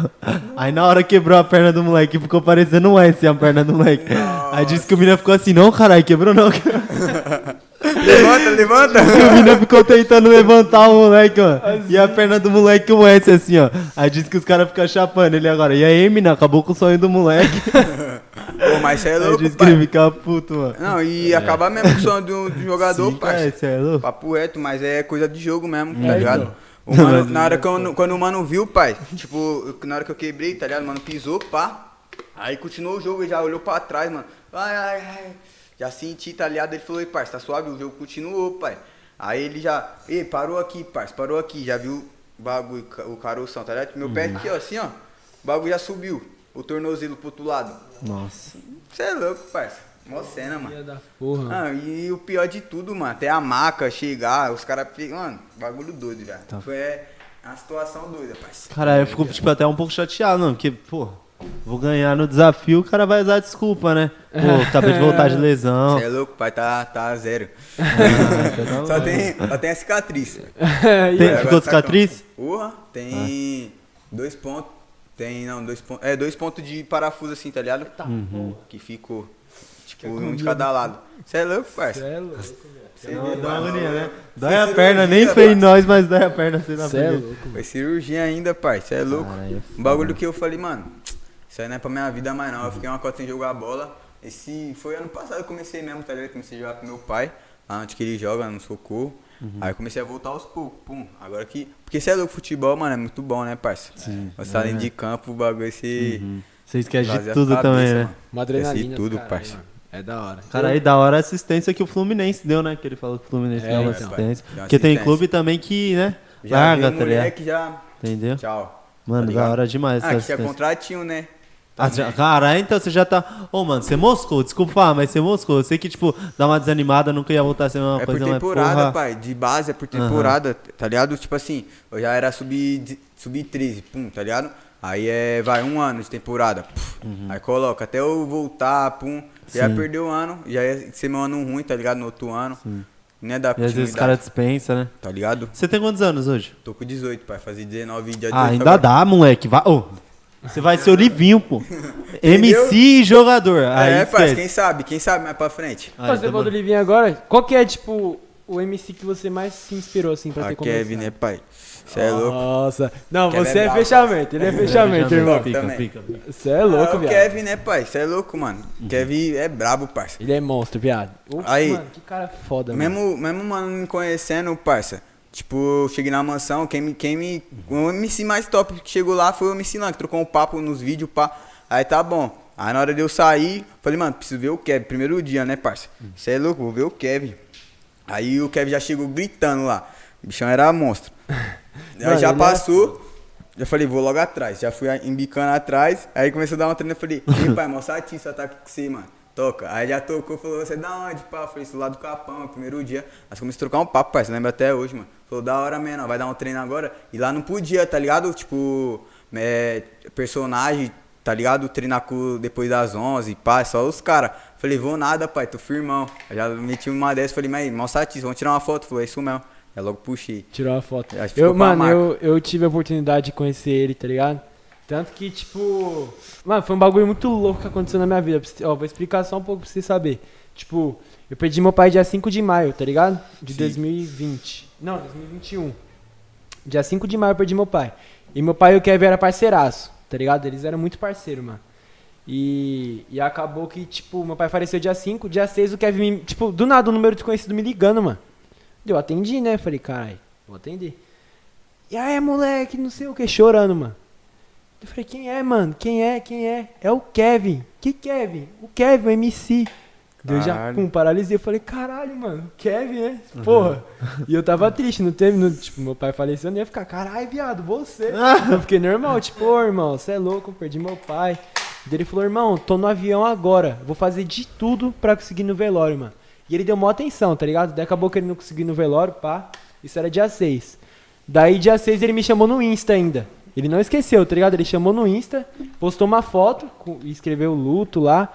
Aí na hora quebrou a perna do moleque, ficou parecendo um S a perna do moleque. Aí disse que o Mina ficou assim, não, caralho, quebrou não. levanta, levanta! o Mina ficou tentando levantar o moleque, ó. E a perna do moleque um S assim, ó. Aí disse que os caras ficam chapando ele agora. E aí, Mina, acabou com o sonho do moleque. Pô, mas você é Aí louco, disse que ele ficava puto, mano. Não, e acabar mesmo com o sonho do, do jogador, Sim, pai. cara, cê é louco. Papo reto, mas é coisa de jogo mesmo, tá É, ligado? então. O mano, na hora que eu, quando o mano viu, pai, tipo, na hora que eu quebrei, tá ligado? O mano pisou, pá. Aí continuou o jogo, ele já olhou pra trás, mano. Ai, ai, ai. Já senti, tá ligado? Ele falou, ei, parça, tá suave? O jogo continuou, pai. Aí ele já, ei, parou aqui, parça, parou aqui. Já viu o bagulho, o caroção, tá ligado? Meu pé aqui, ó, assim, ó. O bagulho já subiu. O tornozelo pro outro lado. Nossa. Você é louco, parça. Mó cena, mano. Filha da porra. Ah, e o pior de tudo, mano, até a maca chegar, os caras. Mano, bagulho doido, velho. Tá. Foi uma situação doida, parceiro. Cara, eu fico, tipo, até um pouco chateado, mano, porque, pô, vou ganhar no desafio, o cara vai usar desculpa, né? Pô, acabei de voltar de lesão. Você é louco, pai, tá, tá zero. tá só, tem, só tem a cicatriz. Tem- Agora ficou tá cicatriz? Porra, tem dois pontos. Tem, não, dois pontos. É, dois pontos de parafuso assim, tá ligado? Que ficou, tipo, um de cada lado. Você é louco, parceiro. é louco, Dá é uma louco. agonia, né? Dói Foi a perna, nem foi em nós, mas dói a perna assim na Cê é louco, mano. Foi cirurgia ainda, pai. Você é louco. Caralho, é um bagulho que eu falei, mano, isso aí não é pra minha vida mais não. Eu fiquei uma cota sem jogar bola. Esse foi ano passado eu comecei mesmo, tá ligado? Comecei a jogar com meu pai, lá onde que ele joga, no socorro. Aí eu comecei a voltar aos poucos, pum. Agora que. Porque você é louco, futebol, mano, é muito bom, né, parça? Sim, Você tá é. dentro de campo, o bagulho esse. Você esquece de tudo cabeça, também, né? mano. Uma adrenalina. Esquece tudo, parça. mano. É da hora. Cara, aí da hora a assistência que o Fluminense deu, né? Que ele falou que o Fluminense É, deu uma então. assistência. Deu uma Porque tem assistência. clube também que, né? Já larga, tá ligado? moleque, já. Entendeu? Tchau. Mano, Tá da hora demais essa Ah, que tinha assistência. contratinho, né? Ah, já- Caralho, então você já tá. Ô, mano, você moscou, desculpa mas você moscou. Eu sei que, tipo, dá uma desanimada, nunca ia voltar a ser uma É por coisa mais temporada, porra. pai. De base é por temporada, tá ligado? Tipo assim, eu já era sub, sub 13, pum, tá ligado? Aí é, vai, um ano de temporada. puf, Aí coloca, até eu voltar, pum, já Sim. perdeu o ano, já ia ser meu ano ruim, tá ligado? No outro ano. Não é da E às vezes o cara dispensa, né? Tá ligado? Você tem quantos anos hoje? Tô com 18, pai. Fazer 19 dia 18 Ah, ainda agora. dá, moleque. Vai... Ô, você vai ser o Livinho, pô. MC e jogador. Aí É, pai, quem sabe, quem sabe mais pra frente. Aí, Você falou do. Livinho agora. Qual que é, tipo, o MC que você mais se inspirou, assim, pra ter A começado? Kevin, né, pai? Você é louco. Nossa. Não, Kevin você é é, fechamento. Ele é fechamento, irmão. Pica, pica, pica. Você é louco, ah, o viado. Kevin, né, pai? Você é louco, mano. Kevin é brabo, parça. Ele é monstro, viado. Aí. Mano, que cara foda, mano. Mesmo, mesmo, mano, me conhecendo, parça. Tipo, eu cheguei na mansão, quem me. Quem me o MC mais top que chegou lá foi o MC lá, que trocou um papo nos vídeos, pá. Aí tá bom. Aí na hora de eu sair, falei, mano, preciso ver o Kevin. Primeiro dia, né, parça? Você é louco, vou ver o Kevin. Aí o Kevin já chegou gritando lá. O bichão era monstro. Aí já passou. Já falei, vou logo atrás. Já fui embicando atrás. Aí começou a dar uma treina. Eu falei, ei, pai, a só tá com você, mano. Toca. Aí já tocou, falou, você é da onde, pá? Eu falei, isso lá do Capão, primeiro dia. Nós começamos a trocar um papo, pai. Você lembra até hoje, mano. Falou, da hora, menor, vai dar um treino agora. E lá não podia, tá ligado? Tipo, é, personagem, tá ligado? Treinar com, depois das 11, pá, só os caras. Falei, vou nada, pai, tô firmão. Aí já meti uma dessas, falei, mas mostra a vamos tirar uma foto. Falou, é isso mesmo. Já logo puxei. Tirou uma foto. Eu, mano, eu, eu tive a oportunidade de conhecer ele, tá ligado? Tanto que, tipo. Mano, foi um bagulho muito louco que aconteceu na minha vida. Ó, vou explicar só um pouco pra você saber. Tipo, eu perdi meu pai dia 5 de maio, tá ligado? De Sim. 2020. Não, 2021. Dia 5 de maio eu perdi meu pai. E meu pai e o Kevin era parceiraço, tá ligado? Eles eram muito parceiros, mano. E, e acabou que, tipo, meu pai faleceu dia 5, dia 6 o Kevin, me, tipo, do nada um número desconhecido me ligando, mano. Eu atendi, né? Falei, caralho, vou atender. E aí, moleque, não sei o que, chorando, mano. Eu falei, quem é, mano? Quem é? Quem é? É o Kevin. Que Kevin? O Kevin, o MC. Deu já, Caralho. pum, paralisei. Eu falei, caralho, mano, Kevin, né? Porra. E eu tava triste, não teve, não, tipo, meu pai faleceu, eu não ia ficar, caralho, viado, você. eu fiquei normal, tipo, ô, irmão, você é louco, perdi meu pai. Daí ele falou, irmão, tô no avião agora, vou fazer de tudo pra conseguir ir no velório, mano. E ele deu maior atenção, tá ligado? Daí acabou que ele não conseguiu no velório, pá. Isso era dia 6. Daí dia 6 ele me chamou no Insta ainda. Ele não esqueceu, tá ligado? Ele chamou no Insta, postou uma foto e escreveu luto lá.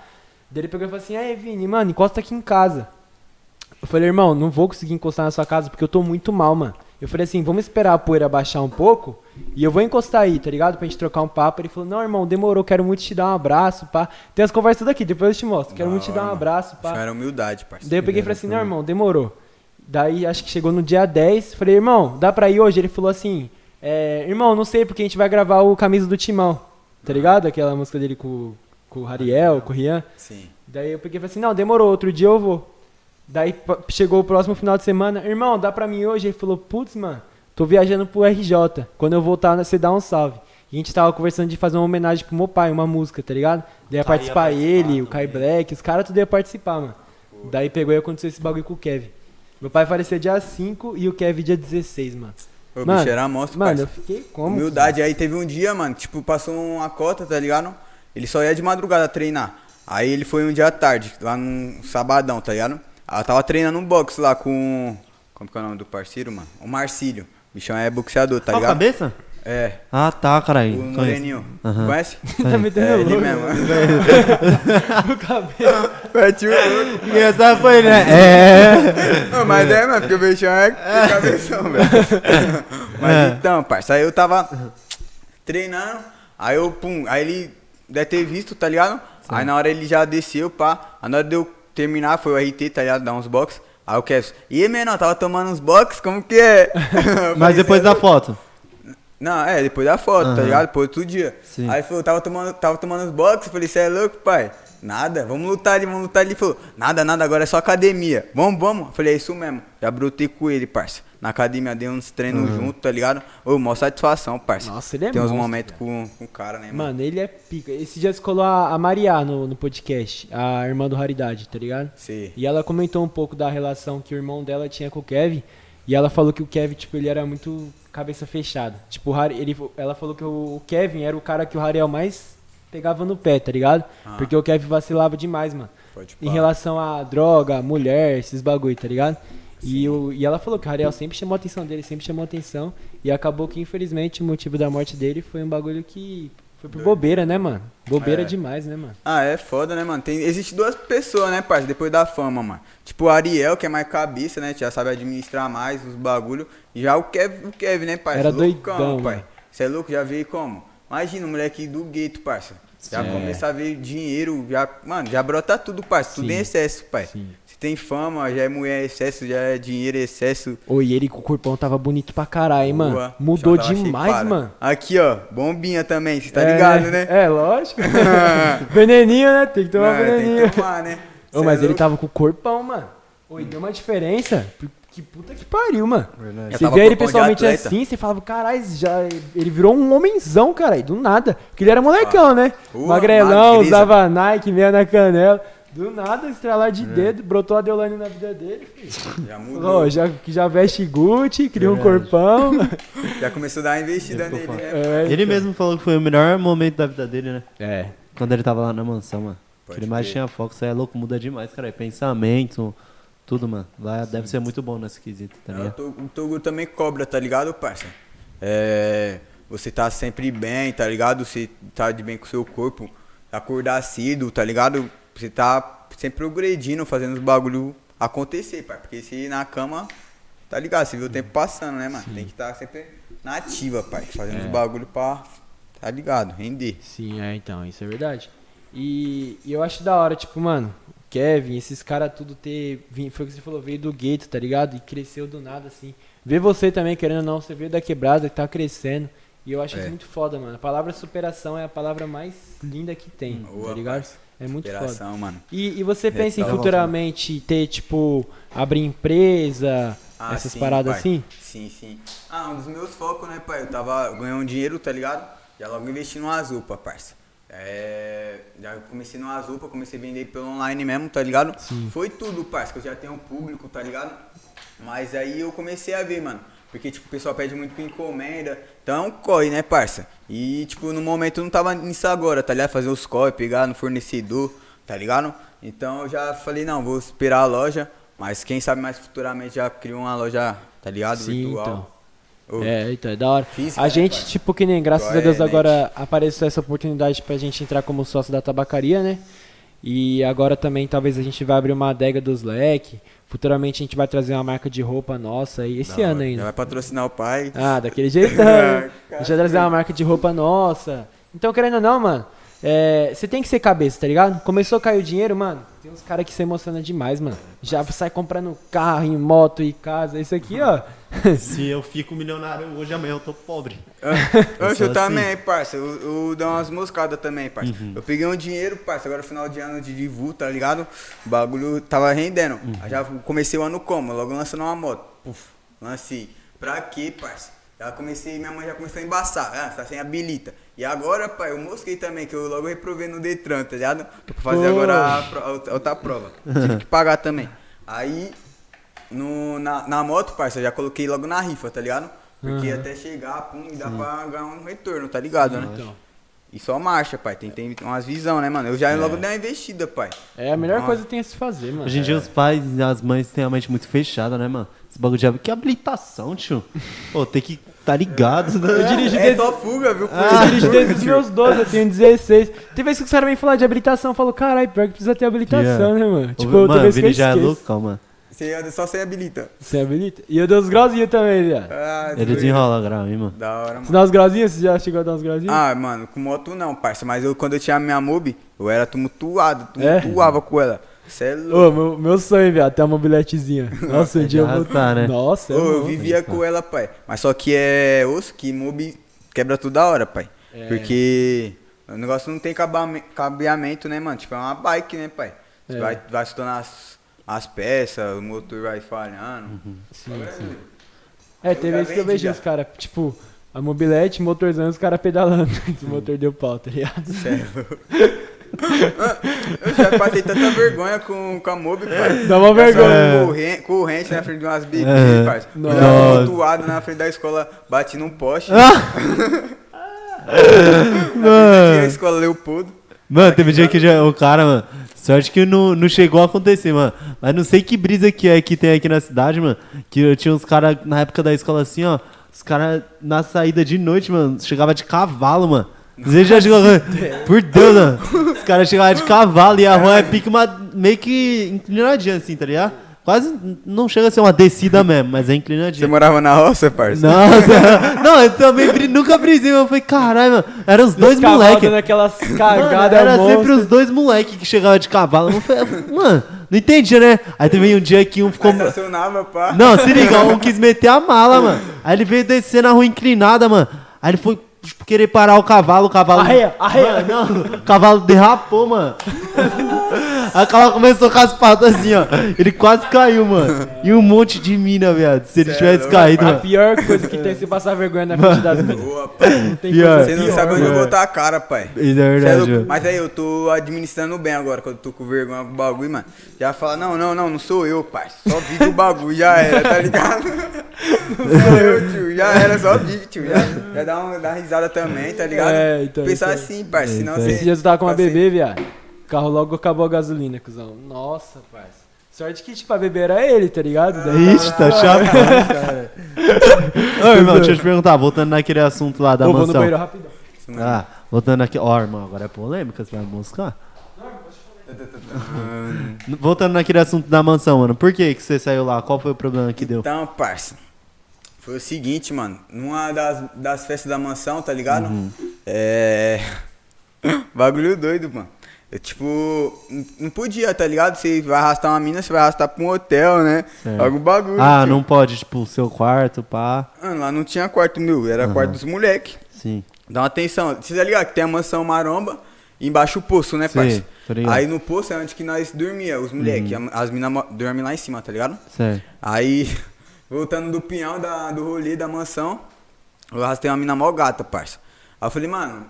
Daí ele pegou e falou assim: Aí, Vini, mano, encosta aqui em casa. Eu falei, irmão, não vou conseguir encostar na sua casa porque eu tô muito mal, mano. Eu falei assim, vamos esperar a poeira baixar um pouco e eu vou encostar aí, tá ligado? Pra gente trocar um papo. Ele falou, não, irmão, demorou, quero muito te dar um abraço, pá. Tem as conversas tudo aqui, depois eu te mostro. Quero Da muito te dar um abraço, Isso pá. era humildade, parceiro. Daí eu peguei e falei assim, não, irmão, demorou. Daí acho que chegou no dia 10, falei, irmão, dá pra ir hoje? Ele falou assim, é, irmão, não sei porque a gente vai gravar o Camisa do Timão, tá ligado? Aquela música dele com, com o Ariel, com o Rian. Sim. Daí eu peguei e falei assim, não, demorou, outro dia eu vou. Daí chegou o próximo final de semana, irmão, dá pra mim hoje? Ele falou, putz, mano, tô viajando pro RJ. Quando eu voltar, você dá um salve. E a gente tava conversando de fazer uma homenagem pro meu pai, uma música, tá ligado? Daí ia participar ele, o Kai. Black, os caras tudo ia participar, mano. Daí pegou e aconteceu esse bagulho com o Kevin. Meu pai faleceu dia 5 e o Kevin dia 16, mano. O Mano, bicho era monstro, Mano, eu parceiro. fiquei como? Humildade. Aí teve um dia, mano, tipo, passou uma cota, tá ligado? Ele só ia de madrugada treinar. Aí ele foi um dia à tarde, lá num sabadão, tá ligado? Eu tava treinando um boxe lá com. Como que é o nome do parceiro, mano? O Marcílio. O bichão é boxeador, tá Ó, ligado? cabeça? É. Ah, tá, caralho. O. Moreninho. Aham. Conhece? tá metendo É, ele mesmo. O cabelo. O louco. E essa foi, né? É. Não, mas é, mano, porque o bichão é de cabeção, velho. Mas É. então, parça, aí eu tava treinando, aí eu, pum, aí ele deve ter visto, tá ligado? Aí na hora ele já desceu, pá. Aí na hora de eu terminar, foi o RT, tá ligado? Dar uns box. Aí eu quero. E menor, tava tomando uns box? Como que é? Mas depois "Cê é da foto. Não, é, depois da foto, tá Aham. ligado? Depois outro dia. Sim. Aí ele falou, tava tomando, tava tomando os box, eu falei, você é louco, pai? Nada, vamos lutar ali, vamos lutar ali. Ele falou, nada, nada, agora é só academia. Vamos, vamos. Eu falei, é isso mesmo. Já brotei com ele, parça. Na academia, dei uns treinos junto, tá ligado? Ô, maior satisfação, parça. Nossa, ele é Tem uns monstro, momentos com, com o cara, né, mano? Mano, ele é pica. Esse dia você colou a, a Maria no, no podcast, a irmã do Raridade, tá ligado? Sim. E ela comentou um pouco da relação que o irmão dela tinha com o Kevin. E ela falou que o Kevin, tipo, ele era muito cabeça fechada. Tipo, o Har- ele, ela falou que o Kevin era o cara que o Rariel mais pegava no pé, tá ligado? Ah. Porque o Kevin vacilava demais, mano. Pode Em relação a droga, mulher, esses bagulho, tá ligado? E, o, e ela falou que o Rariel sempre chamou a atenção dele, sempre chamou a atenção. E acabou que, infelizmente, o motivo da morte dele foi um bagulho que Foi por bobeira, né, mano? Bobeira É. demais, né, mano? Ah, é foda, né, mano? Tem, existe duas pessoas, né, parça, depois da fama, mano. Tipo o Ariel, que é mais cabeça, né? Já sabe administrar mais os bagulho. E já o Kevin, o Kevin né, parça? Era Loucão, doidão, pai. Você é louco? Já veio como? Imagina o moleque do gueto, parça. Já Sim. começa a ver dinheiro, já, mano, já brota tudo, parça. Tudo em excesso, pai. Sim. Tem fama, já é mulher excesso, já é dinheiro excesso. Ô, e ele com o corpão tava bonito pra caralho, hein, mano? Mudou demais, mano. Aqui, ó, bombinha também, você tá É, ligado, né? É, lógico. veneninho, né? Tem que tomar tem veneninho. que tomar, né? Ô, mas é ele tava com o corpão, mano. Ô, e deu uma diferença. Que puta que pariu, mano. Verdade. Você vê ele pessoalmente assim, você falava, caralho, já ele virou um homenzão, caralho, do nada. Porque ele era molecão, né? Pô, Magrelão, usava Nike, meia na canela. Do nada, estralar de dedo, brotou a Deolane na vida dele. filho. Já mudou. Ó, já, que já veste Gucci, cria um Verdade. corpão. Já começou a dar uma investida Ele nele, né? É, Ele mesmo falou que foi o melhor momento da vida dele, né? É. Quando ele tava lá na mansão, mano. Pode ele mais tinha foco, isso aí é louco, muda demais, cara. É pensamento, tudo, mano. Lá deve ser muito bom nesse quesito, tá É, o ligado? O Togo também cobra, tá ligado, parça? É, você tá sempre bem, tá ligado? Você tá de bem com o seu corpo, acordar cedo, tá ligado? Você tá sempre progredindo, fazendo os bagulho acontecer, pai. Porque se na cama, tá ligado? Você vê o tempo passando, né, mano? Tem que estar sempre na ativa, pai. Fazendo É. os bagulho pra, tá ligado? Render. Sim, é, então, isso é verdade. E, e eu acho da hora, tipo, mano, Kevin, esses caras tudo ter. Foi o que você falou, veio do gueto, tá ligado? E cresceu do nada, assim. Ver você também, querendo ou não, você veio da quebrada, que tá crescendo. E eu acho É. isso muito foda, mano. A palavra superação é a palavra mais linda que tem, Boa, tá ligado? parça. É muito foda. Mano. E, e você pensa em futuramente ter, tipo, abrir empresa, Ah, essas sim, paradas pai. assim? Sim, sim. Ah, um dos meus focos, né, pai? Eu tava ganhando dinheiro, tá ligado? Já logo investi no Azupa, parça. É, já comecei no Azupa, comecei a vender pelo online mesmo, tá ligado? Foi tudo, parça, que eu já tenho um público, tá ligado? Mas aí eu comecei a ver, mano. Porque, tipo, o pessoal pede muito com encomenda. Então é corre, né, parça? E, tipo, no momento eu não tava nisso agora, tá ligado? Fazer os corre, pegar no fornecedor, tá ligado? Então eu já falei, não, vou esperar a loja. Mas quem sabe mais futuramente já criou uma loja, tá ligado? Sim, Virtual. Ô, É, então, é da hora. Física, a né, gente, pai? tipo, que nem, graças a Deus, Provavelmente. agora apareceu essa oportunidade pra gente entrar como sócio da tabacaria, né? E agora também, talvez a gente vai abrir uma adega dos leque. Futuramente a gente vai trazer uma marca de roupa nossa aí, esse da ano ainda. Vai patrocinar o pai. Ah, daquele jeitão. a gente vai trazer uma marca de roupa nossa. Então, querendo ou não, mano, é, você tem que ser cabeça, tá ligado? Começou a cair o dinheiro, mano. Tem uns caras que se emocionam demais, mano. Já sai comprando carro, em moto e casa. Isso aqui, ó. Se eu fico milionário hoje, amanhã eu tô pobre. Hoje eu assim. também, parça. Eu, eu dou umas moscadas também, parça. Uhum. Eu peguei um dinheiro, parça, agora final de ano de Divu, tá ligado? O bagulho tava rendendo. Uhum. Aí já comecei o ano como? Logo lançando uma moto. Puf, lancei. Pra quê, parça? Já comecei, minha mãe já começou a embaçar. Ah, tá sem habilita. E agora, pai, eu mosquei também, que eu logo reprovei no Detran, tá ligado? Pra fazer Pô. agora a, a outra- a outra prova. Tive que pagar também. Aí, no, na, na moto, parça, eu já coloquei logo na rifa, tá ligado? Porque até chegar, pum, dá pra ganhar um retorno, tá ligado, né? Então. E só marcha, pai. Tem, tem umas visão, né, mano? Eu já logo dei uma investida, pai. É a melhor Nossa. coisa que tem a se fazer, mano. Hoje em dia os pais e as mães têm a mente muito fechada, né, mano? Esse bagulho de que habilitação, tio. Pô, tem que tá ligado, Eu né? dirijo É desde, só fuga, viu? eu dirijo desde os meus 12, eu tenho 16. Tem vezes que os caras vêm falar de habilitação, eu falo, caralho, pior que precisa ter habilitação, Yeah. né, mano? Ô, Tipo, eu mano, Vini já é loucão, mano. Você anda só sem habilita. Você habilita? E eu dei uns grauzinhos também, viado. Ah, Ele doido. desenrola grau, hein, mano. Da hora, Você mano. dá uns grauzinhos? Você já chegou a dar uns grauzinhos? Ah, mano, com moto não, parça. Mas eu, quando eu tinha a minha mob, eu era tumultuado, É? tumultuava com ela. Cê é louco. Ô, meu, meu sonho, viado, ter uma mobiletezinha. Nossa, um É dia eu vou... arrastar, né? Nossa, é Ô, eu louco. vivia com ela, pai. Mas só que é osso que mob quebra tudo da hora, pai. É. Porque o negócio não tem cabeamento, né, mano? Tipo, é uma bike, né, pai? Você É. vai, vai soltando as, as peças, o motor vai falhando. Sim, Bagulho é sim. É, tem Eu já vezes que eu vejo os caras, tipo, a mobilete, motorzão, os caras pedalando. o motor deu pau, tá ligado? Sério. eu já passei tanta vergonha com, com a Mob, pai. Dá uma vergonha. É. Corrente, corrente na frente de umas bebês, É. Nossa. mutuado na frente da escola, bati num poste. Mano. a escola Leopoldo. Mano, teve um dia que já, o cara, mano. Sorte que não, não chegou a acontecer, mano. Mas não sei que brisa que é que tem aqui na cidade, mano. Que eu tinha uns caras na época da escola assim, ó. Os caras na saída de noite, mano, chegava de cavalo, mano. Você já chegou. Por Deus, mano. Os caras chegavam de cavalo e a rua é pique uma, meio que inclinadinha assim, tá ligado? Quase não chega a ser uma descida mesmo, mas é Você inclinadinha. morava na roça, parça? Nossa, não, eu também bri- nunca brisei, mas eu falei, caralho, mano, eram os dois moleques. aquelas cagadas era monstras. sempre os dois moleques que chegavam de cavalo. Eu falei, Mano, não entendia, né? Aí teve um dia que um ficou. Mas pá. Não, se liga, um quis meter a mala, mano. Aí ele veio descer na rua inclinada, mano. Aí ele foi querer parar o cavalo, o cavalo. Arreia, arreia. Mano, não, o cavalo derrapou, mano. Aí o cavalo começou com as patas assim, ó. Ele quase caiu, mano. E um monte de mina, viado. Se ele Cê é tivesse caído, A mano. pior coisa que tem é você passar vergonha na frente das meninas. Boa, pai. Não tem Pior. Você não pior, sabe onde eu mano. botar a cara, pai. Isso é é verdade. Mas aí eu tô administrando bem agora, quando eu tô com vergonha com o bagulho, mano. Já fala, não, não, não, não sou eu, pai. Só vive o bagulho, já era, tá ligado? Não sou eu, tio. Já era, só vive, tio. Já, já dá, uma, dá uma risada também, tá ligado? É, então, Pensar isso assim, pai. Senão isso você. Esse dia tava com uma assim, bebê, viado. O carro logo acabou a gasolina, cuzão. Nossa, parça. Sorte que, tipo, a bebê era ele, tá ligado? Daí Ixi, tá cara. Ô, irmão, deixa eu te perguntar, voltando naquele assunto lá da Ô, vou no mansão. banheiro rapidão. Ah, voltando aqui. Ó, irmão, agora é polêmica, você vai buscar? Voltando naquele assunto da mansão, mano. Por que que você saiu lá? Qual foi o problema que deu? Então, parça. Foi o seguinte, mano. Numa das, das festas da mansão, tá ligado? Uhum. É. Bagulho doido, mano. Eu, tipo, não podia, tá ligado? Você vai arrastar uma mina, você vai arrastar pra um hotel, né? Certo. Algum bagulho. Ah, tio. não pode, tipo, o seu quarto, pá. Mano, lá não tinha quarto meu, era quarto dos moleque. Sim. Dá uma atenção. Você tá ligado que tem a mansão maromba embaixo o poço, né. Uhum. Aí no poço é onde que nós dormia, os moleque. A- As minas dormem lá em cima, tá ligado? Certo. Aí, voltando do pinhão da, do rolê da mansão, eu arrastei uma mina mó gata, parça. Aí eu falei, mano,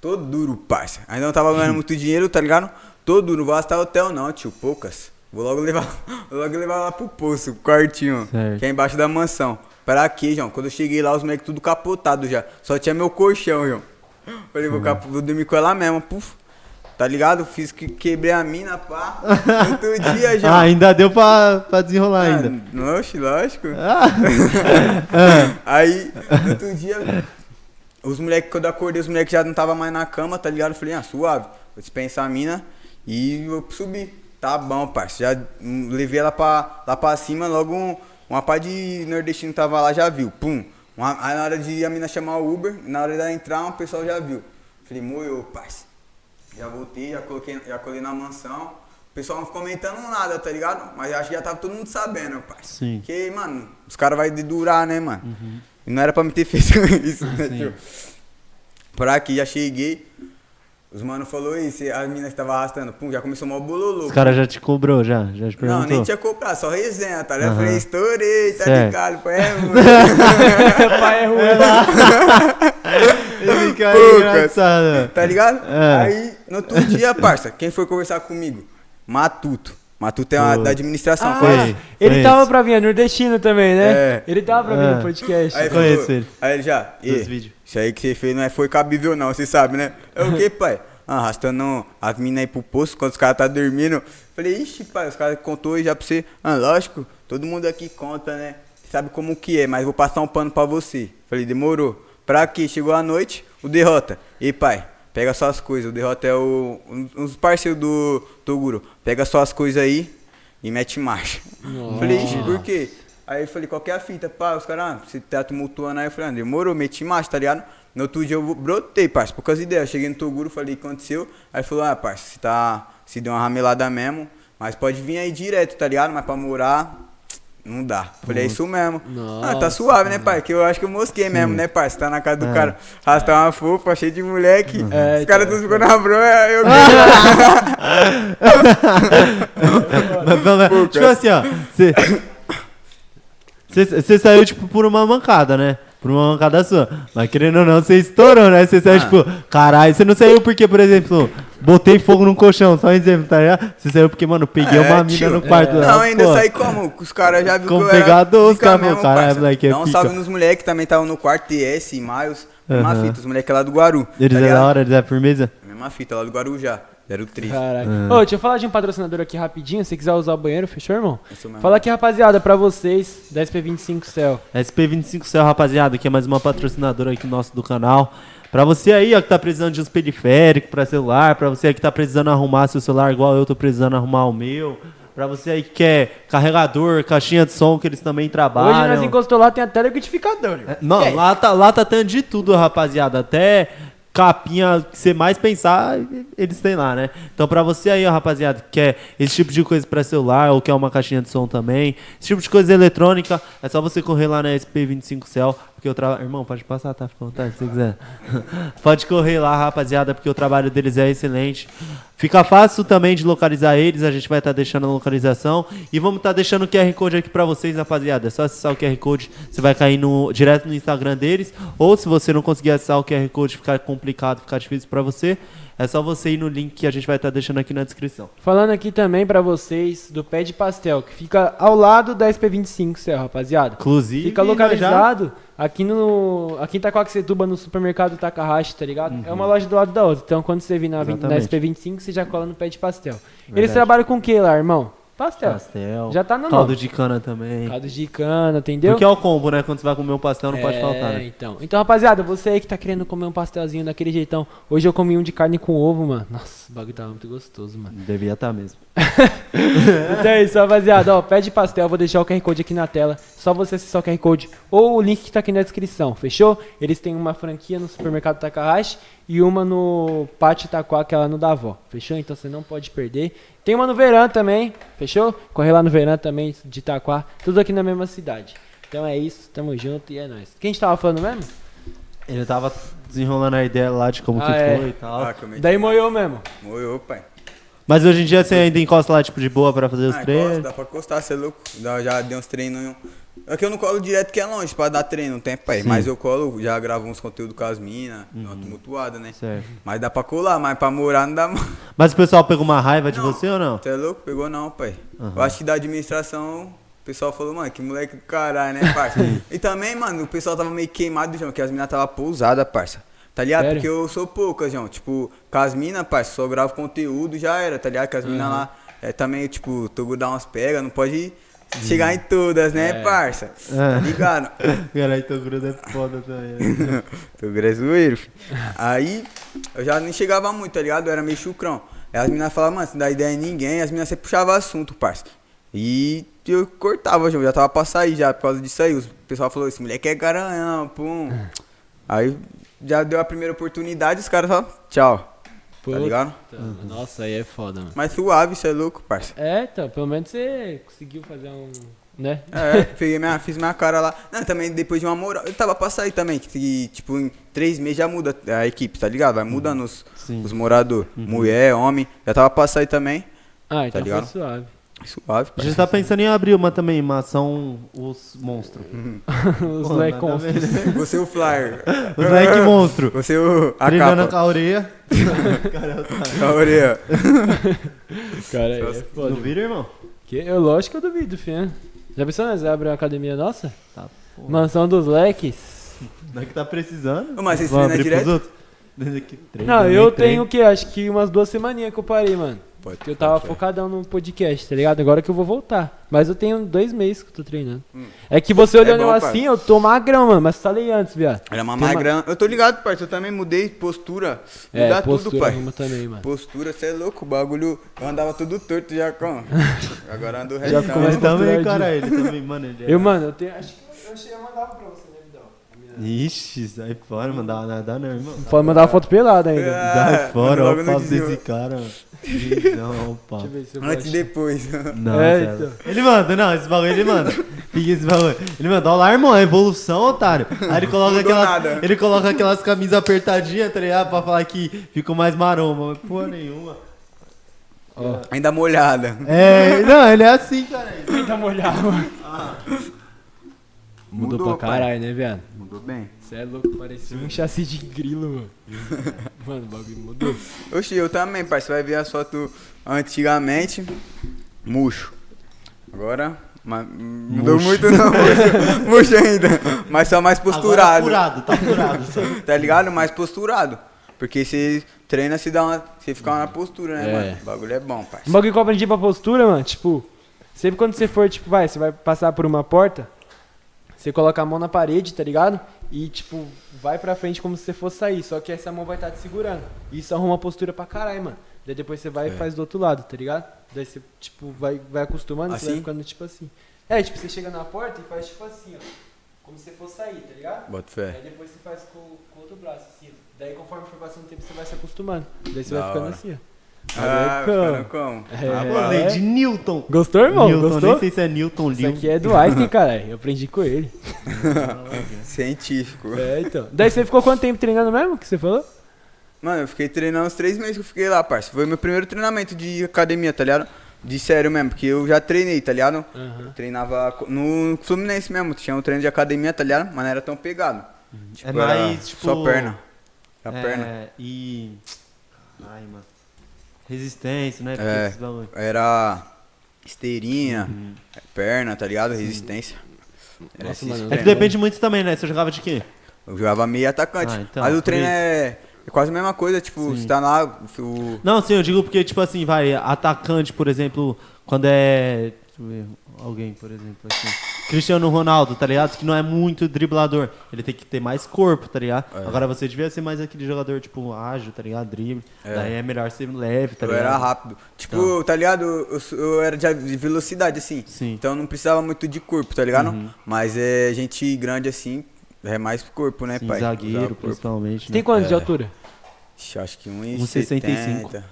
tô duro, parça. Ainda não tava ganhando muito dinheiro, tá ligado? Tô duro, vou arrastar hotel não, tio, poucas. Vou logo levar, vou logo levar lá pro poço, pro quartinho, Certo. que é embaixo da mansão. Pra quê, João? Quando eu cheguei lá, os moleques tudo capotado já. Só tinha meu colchão, João. Falei, vou, cap- vou dormir com ela mesmo, puf. Tá ligado? Fiz que quebrei a mina, pá. Outro dia, João. Ah, ainda deu pra, pra desenrolar Ah, ainda. Oxe, lógico. Ah, Aí, no outro dia, os moleques, quando eu acordei, os moleques já não tava mais na cama, tá ligado? Eu falei, ah, suave, vou dispensar a mina e vou subir. Tá bom, parça. Já levei ela pra, lá pra cima, logo um, uma pá de nordestino tava lá, já viu. Pum. Uma- aí na hora de a mina chamar o Uber, na hora dela entrar, um pessoal já viu. Falei, moiô, parça. Já voltei, já, coloquei, já colei na mansão. O pessoal não ficou comentando nada, tá ligado? Mas eu acho que já tava todo mundo sabendo, parça. Sim. Porque, mano, os caras vão durar, né, mano? E não era pra me ter feito isso, né, tio? Por aqui, já cheguei. Os mano falou isso, a mina que tava arrastando, pum, já começou mal bololô. os caras já te cobrou, já? Já te perguntou? Não, nem tinha comprado, só resenha, tá ligado? Aham. Falei, estourei, tá Certo. ligado? É. Pai é ruim. Esse cara é Poucas. engraçado. mano. Tá ligado? É. Aí, no outro dia, parça, quem foi conversar comigo? Matuto. Matuto é uma, da administração. Ah, foi? Ele Foi tava pra vir, é nordestino também, né? É. Ele tava pra vir É. no podcast. Aí, Conheço falou- ele. aí ele já, Dos "Ê, vídeos. isso aí que você fez não é, foi cabível não, você sabe, né? É o que, pai? Ah, arrastando as minas aí pro poço quando os caras tá dormindo. Falei, ixi, pai, os caras contou aí já pra você. Ah, lógico, todo mundo aqui conta, né? Sabe como que é, mas vou passar um pano pra você. Falei, demorou. Pra quê? Chegou a noite, o derrota. E pai, pega suas coisas. O derrota é o, dos parceiros do Toguro. Pega suas coisas aí e mete marcha. Falei, ixi, por quê? Aí eu falei, qual que é a fita? Pá, os caras, ah, você tá tumultuando aí. Eu falei, ah, demorou, meti marcha, tá ligado? No outro dia eu brotei, parça, poucas ideias. Eu cheguei no Toguro, falei, o que aconteceu? Aí falou, ah, parça, você tá, se deu uma ramelada mesmo, mas pode vir aí direto, tá ligado? Mas pra morar, não dá. Falei, é isso mesmo. ah, tá Nossa, suave, né, pai? Que eu acho que eu mosquei mesmo, né, parça? Tá na casa do É. cara, arrastar uma fofa, cheio de moleque. É, Os caras então. todos ficou na eu Mas, mas, mas, tipo assim, ó. Você. Você saiu, tipo, por uma mancada, né? Por uma mancada sua. Mas querendo ou não, você estourou, né? Você saiu, Ah. tipo, caralho. Você não saiu porque, por exemplo, botei fogo no colchão, só um exemplo, tá ligado? Você saiu porque, mano, peguei É, uma mina no quarto dela. Não, ainda pô. saí como? Os caras já viram Como que eu era pegador, os caras falaram, caralho, moleque, é Dá um pica. salve nos moleques que também estavam no quarto, TS, Miles, mesma fita, os moleques lá do Guaru. Eles tá é da hora, eles é firmeza? Mesma mesma fita lá do Guarujá. 03. Caralho. É. Ô, deixa eu falar de um patrocinador aqui rapidinho. Se quiser usar o banheiro, fechou, irmão? Isso mesmo. Fala aqui, rapaziada, pra vocês, da SP25 Cell. SP25 Cell, rapaziada, que é mais uma patrocinadora aqui nosso do canal. Pra você aí, ó, que tá precisando de uns periféricos pra celular, pra você aí que tá precisando arrumar seu celular igual eu tô precisando arrumar o meu. Pra você aí que quer carregador, caixinha de som, que eles também trabalham. Hoje nós encostou lá, tem até liquidificador. É, Não, é lá tá, lá tá tendo de tudo, rapaziada. Até capinha que você mais pensar, eles têm lá, né? Então pra você aí, ó, rapaziada, que quer esse tipo de coisa pra celular ou quer uma caixinha de som também, esse tipo de coisa eletrônica, é só você correr lá na SP25 Cell, porque eu trabalho... Irmão, pode passar, tá? Fica à vontade, se você quiser. pode correr lá, rapaziada, porque o trabalho deles é excelente. Fica fácil também de localizar eles, a gente vai estar deixando a localização e vamos estar deixando o QR Code aqui pra vocês, rapaziada. É só acessar o QR Code, você vai cair no, direto no Instagram deles, ou se você não conseguir acessar o QR Code, ficar complicado, ficar difícil pra você, é só você ir no link que a gente vai estar deixando aqui na descrição. Falando aqui também pra vocês do Pé de Pastel, que fica ao lado da SP25 Cell, rapaziada. Inclusive, Fica nós já- localizado aqui no aqui em Itacoaxetuba, no supermercado Takahashi, tá ligado? É uma loja do lado da outra. Então, quando você vir na, na Exatamente. SP25, você já cola no Pé de Pastel. Eles Verdade. trabalham com o que lá, irmão? Pastel. Pastel. Já tá no Caldo de cana também. Caldo de cana, entendeu? Porque é o combo, né? Quando você vai comer um pastel, não pode É, faltar, né? Então. então, rapaziada, você aí que tá querendo comer um pastelzinho daquele jeitão. Hoje eu comi um de carne com ovo, mano. Nossa, o bagulho tava muito gostoso, mano. Devia estar mesmo. Então é isso, rapaziada. Ó, pede pastel, vou deixar o QR Code aqui na tela. Só você acessar o QR Code ou o link que tá aqui na descrição, fechou? Eles têm uma franquia no supermercado Takahashi e uma no Pátio Itaquá, que é lá no Davó, fechou? Então você não pode perder. Tem uma no Verão também, fechou? Corre lá no Verão também, de Itaquá, tudo aqui na mesma cidade. Então é isso, tamo junto e é nóis. Quem a gente tava falando mesmo? Ele tava desenrolando a ideia lá de como Ah, que é. foi e tal. Ah, meti- Daí moiou mesmo. Moiou, pai. Mas hoje em dia você ainda encosta lá, tipo, de boa pra fazer os Ah, treinos. encosta, dá pra encostar, você é louco. Já dei uns treinos. É que eu não colo direto que é longe pra dar treino, não tem pai. Sim. Mas eu colo, já gravo uns conteúdos com as minas, dá uma tumultuada, né? Certo. Mas dá pra colar, mas pra morar não dá mais. Mas o pessoal pegou uma raiva de Não. você ou não? Você é louco? Pegou não, pai. Aham. Eu acho que da administração, o pessoal falou, mano, que moleque do caralho, né, parça? e também, mano, o pessoal tava meio queimado, João, que as minas tava pousadas, parça. Tá ligado? Sério? Porque eu sou poucas, João. Tipo, com as minas, parça, só gravo conteúdo, já era, tá ligado? Que as minas lá é também, tipo, tu dá umas pegas, não pode chegar em todas, né, É. parça? É. Tá ligado? Caralho, teu grudo é foda também. né? Tô grezoeiro, filho. Aí, eu já nem chegava muito, tá ligado? Eu era meio chucrão. Aí as meninas falavam, mano, se dá ideia em ninguém, as meninas sempre puxavam assunto, parça. E eu cortava, João, já tava pra sair já, por causa disso aí. O pessoal falou, esse moleque é garanhão, pum. Aí já deu a primeira oportunidade, os caras falaram, tchau, Puta, tá ligado? Nossa, aí é foda, mano. Mas suave, isso é louco, parça. É, então, pelo menos você conseguiu fazer um. Né? É, peguei minha, fiz minha cara lá. Não, também depois de uma moral. Eu tava pra sair também, que, tipo, em três meses já muda a equipe, tá ligado? Vai mudando os, Sim. os moradores. Mulher, homem. Já tava pra sair também. Ah, então Tá ligado? foi suave. Suave, A gente tá pensando em abrir uma também, uma ação Os Monstros. Os Pô, moleque nada a ver, monstros. né? Você o flyer. Os moleque monstro. Você o. A Treinando com capa. a orelha. A orelha. Cara, aí é foda. Não vira, irmão? Que, eu, lógico que eu duvido, filho. Já pensou nós abrir uma academia nossa? Tá, porra. Mansão dos leques? Não é que tá precisando. Ô, mas vocês Vamos treinam abrir pros direto? outros? Desde que treino, Não, nem eu treino. tenho o que? Acho que umas duas semaninhas que eu parei, mano. Pode, Porque eu tava pode, focadão no podcast, tá ligado? Agora que eu vou voltar. Mas eu tenho dois meses que eu tô treinando. Hum. É que você olhando bom, eu pai. assim, eu tô magrão, mano. Mas falei antes, viado. Era uma Tem uma- magrão. Eu tô ligado, parça. Eu também mudei postura. É, Mudar postura tudo, pai. arruma também, mano. Postura, você é louco. O bagulho. Eu andava tudo torto já com. Agora ando Já retão. ficou mais também, cara, ele também, mano, ele é... Eu, mano, eu tenho. Acho que eu achei, eu mandava pra você? Ixi, sai fora, mano, dá nada não, irmão. Pode mandar uma foto pelada ainda. É. Sai fora, olha o papo desse cara, mano. Não, o papo. Deixa eu ver se eu Antes e depois. Não, É, então. Ele manda, não, esse bagulho ele manda. Fica esse bagulho. Ele manda, olha lá, irmão, é evolução, otário. Aí ele coloca aquelas. nada. Ele coloca aquelas camisas apertadinhas, tá ligado? Pra falar que ficou mais maromba. Mas porra nenhuma. Ó, Ainda molhada. É, não, ele é assim, cara. tenta molhar, mano. Mudou, Mudou, pra pai. caralho, né, viado? Mudou bem. Você é louco, parecia um chassi de grilo, mano. mano, o bagulho mudou. Oxi, eu também, pai. Você vai ver as fotos antigamente. Murcho. Agora. Mas, mudou muito não, murcho, murcho ainda. Mas só mais Agora posturado. furado, tá furado. Tá ligado? Mais posturado. Porque você treina, se dá uma. Você fica na postura, né, É. mano? O bagulho é bom, parça. Um bagulho que eu aprendi pra postura, mano, tipo, sempre quando você for, tipo, vai, você vai passar por uma porta, você coloca a mão na parede, tá ligado? E, tipo, vai pra frente como se você fosse sair, só que essa mão vai estar te segurando. E isso arruma postura pra caralho, mano. Daí depois você vai e faz do outro lado, tá ligado? Daí você, tipo, vai, vai acostumando, você vai Assim? ficando tipo assim. É, tipo, você chega na porta e faz tipo assim, ó. Como se você fosse sair, tá ligado? Bota fé. Aí depois você faz com, com o outro braço, assim. Daí conforme for passando o tempo, você vai se acostumando. Daí você Da vai ficando hora. assim, ó. Ah, ficando como? É. Lei de Newton. Gostou, irmão? Newton, Gostou? nem sei se é Newton, Isso Newton. aqui é do Einstein, caralho. Eu aprendi com ele. Científico. É, então. Daí você ficou quanto tempo treinando mesmo? Que você falou? Mano, eu fiquei treinando uns três meses que eu fiquei lá, parça. Foi meu primeiro treinamento de academia, tá ligado? De sério mesmo, porque eu já treinei, tá ligado? Eu treinava no Fluminense mesmo, tinha um treino de academia, tá ligado? Mas não era tão pegado. Tipo, É mais, era tipo, Só perna. A é, perna. E. Ai, mano. Resistência, né? É. Era esteirinha, perna, tá ligado? Resistência. Era Nossa, mano, É que depende muito também, né? Você jogava de quê? Eu jogava meio atacante. Ah, então, mas o treino isso. é, é quase a mesma coisa, tipo, Sim. você tá lá, o, Não, sim, eu digo porque, tipo assim, vai, atacante, por exemplo, quando é. Deixa eu ver, alguém, por exemplo, assim. Cristiano Ronaldo, tá ligado? Que não é muito driblador. Ele tem que ter mais corpo, tá ligado? É. Agora você devia ser mais aquele jogador, tipo, ágil, tá ligado? Drible. É. Daí é melhor ser leve, tá eu ligado? era rápido. Tipo, tá ligado? Eu, eu era de de velocidade, assim. Sim. Então não precisava muito de corpo, tá ligado? Uhum. Mas é gente grande assim, é mais corpo, né, Sim, pai? Zagueiro, corpo. principalmente. Você tem né? quantos de É. altura? Ixi, acho que 1,65. 1,65.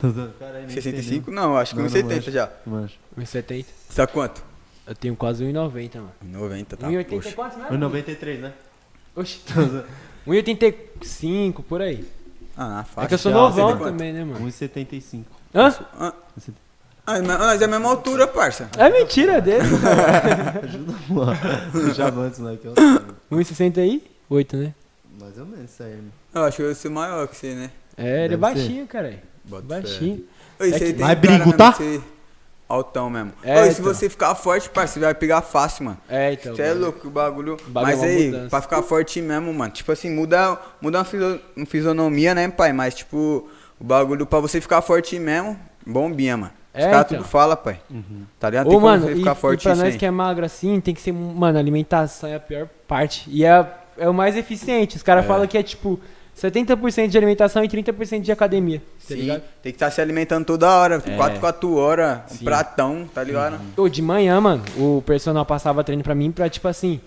Tô zoando. Caralho, nem 65? Não, acho que Não, não 1,70 manjo. já. Manjo. 1,70. Você tá quanto? Eu tenho quase 1,90, mano. 90, tá? 1,80 Poxa. quantos mesmo? 1,93, né? Oxi. 1,85 por aí. Ah, fácil. É que eu sou novão quanto? também, né, mano? 1,75. Hã? Ah, ah, mas é a mesma altura, parça. É mentira dele. Ajuda, mano. Já avança, moleque. é otário. 1,68, né? Mais ou menos isso aí, mano. Eu acho que eu sou maior que você, né? É, ele é baixinho, caralho. Bota Baixinho. Oi, É Mas cara brigo, mesmo tá? de ser Altão mesmo. É, Oi, se então. você ficar forte, você vai pegar fácil, mano. É, então. Você é louco, o bagulho. bagulho Mas é uma aí, mudança. pra ficar forte mesmo, mano. Tipo assim, muda, muda uma, fiso- uma fisionomia, né, pai? Mas, tipo, o bagulho pra você ficar forte mesmo, bombinha, mano. Os É, caras então. tudo fala, pai. Tá ligado? Ô, tem mano, você e, ficar e forte pra nós que é magro assim, tem que ser, mano, alimentação é a pior parte. E é, é o mais eficiente. Os caras falam que é tipo 70% de alimentação e 30% de academia. Tá Sim, ligado? tem que estar se alimentando toda hora. É. 4, 4 horas, um Sim. pratão, tá ligado? Ô, de manhã, mano, o personal passava treino pra mim pra, tipo assim,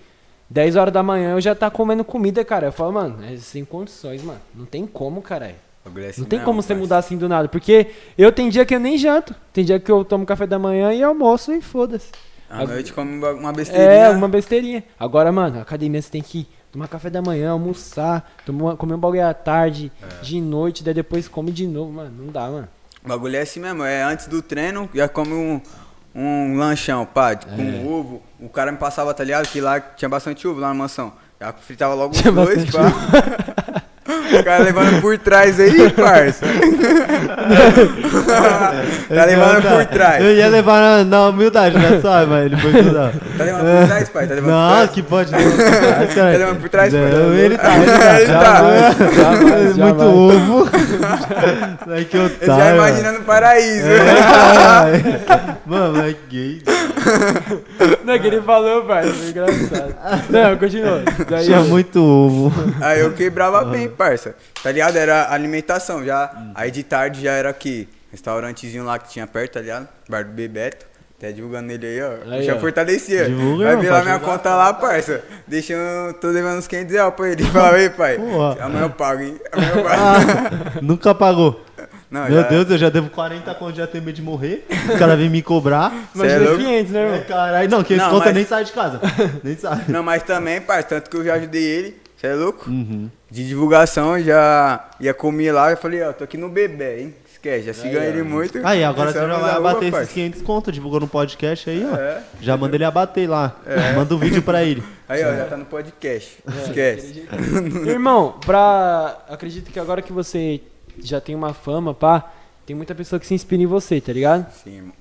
10 horas da manhã eu já tá comendo comida, cara. Eu falo, mano, é sem condições, mano. Não tem como, caralho. É assim Não tem mesmo, como você mudar assim do nada. Porque eu tem dia que eu nem janto. Tem dia que eu tomo café da manhã e almoço e foda-se. À noite come uma- uma besteirinha. É, uma besteirinha. Agora, mano, academia você tem que tomar café da manhã, almoçar, tomar, comer um bagulho à tarde, É. de noite, daí depois come de novo, mano. Não dá, mano. O bagulho é assim mesmo, é antes do treino, já come um, um lanchão, pá, com É. ovo. O cara me passava, tá ligado? Que lá tinha bastante ovo lá na mansão. Já fritava logo Tinha dois, pá. O cara levando por trás aí, parça. tá levando por trás. Eu ia levar na, na humildade, né? Só, mas ele foi cuidar. Tá levando por trás, pai? Tá levando por Não, trás? que pode por trás. Tá levando por trás, pai? Não, ele tá, ele tá. Ele tá. Jamais, Muito jamais. ovo. Ai, que Eu otário. já imaginando o paraíso. É. Mano, é gay. Não, que ele falou, pai. Foi engraçado. Não, continua. Daí, Tinha muito ovo. Aí eu quebrava bem, parça. Tá ligado? Era alimentação já. Aí de tarde já era aqui. Restaurantezinho lá que tinha perto, tá ligado? Bar do Bebeto. Até divulgando ele aí, ó. Aí, já ó. fortalecia. Divulga, Vai irmão, ver lá pode minha conta lá, parça. Deixa eu. Tô devendo uns 500 reais pra ele. Fala aí, pai. Porra. Amanhã eu pago, hein? Amanhã eu pago. Ah, nunca pagou. Não, Meu já- Deus, eu já devo 40 conto, já tenho medo de morrer. Os caras vêm me cobrar. Cê é Imagina louco? 500, né, É, irmão? caralho, não, que Não, conta mas- nem sai de casa. Nem sai. Não, mas também, parça, tanto que eu já ajudei ele. Você é louco? Uhum. De divulgação, eu já ia comer lá. Eu falei, ó, tô aqui no bebê, hein? Esquece, já siga Aí, ele muito. Aí, agora você é já vai abater esses parça. 500 conto, divulgou no podcast aí, ó. É. Já manda ele abater lá. Manda o vídeo pra ele. Aí, ó, já tá no podcast. É, Esquece. Irmão, pra. Acredito que agora que você já tem uma fama, pá, tem muita pessoa que se inspira em você, tá ligado? Sim.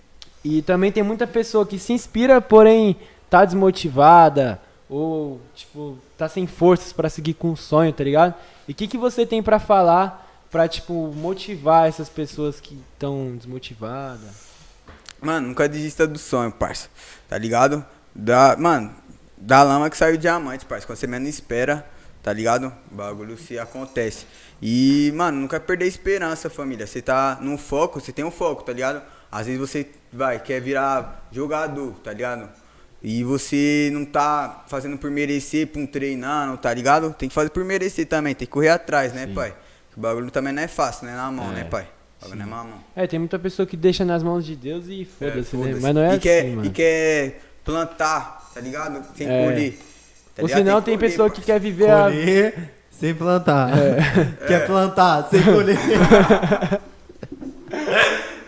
E também tem muita pessoa que se inspira, porém tá desmotivada, ou, tipo, tá sem forças pra seguir com o sonho, tá ligado? E o que, que você tem pra falar pra, tipo, motivar essas pessoas que estão desmotivadas? Mano, nunca desista do sonho, parça. Tá ligado? Da, mano, da lama que saiu o diamante, parça. Quando você menos espera, tá ligado? O bagulho se acontece. E, mano, nunca perder a esperança, família. Você tá no foco, você tem um foco, tá ligado? Às vezes você vai, quer virar jogador, tá ligado? E você não tá fazendo por merecer, por um treinando, tá ligado? Tem que fazer por merecer também, tem que correr atrás, né, pai? O bagulho também não é fácil, né? Na mão, né, pai? O bagulho não é na mão. É, tem muita pessoa que deixa nas mãos de Deus e É, foda-se, né? foda-se. Mas não é e assim, quer, mano. E quer plantar, tá ligado? Sem É. colher. Tá Ou ligado? senão que tem colher, pessoa que quer viver a... Colher sem plantar. É. Quer plantar sem colher.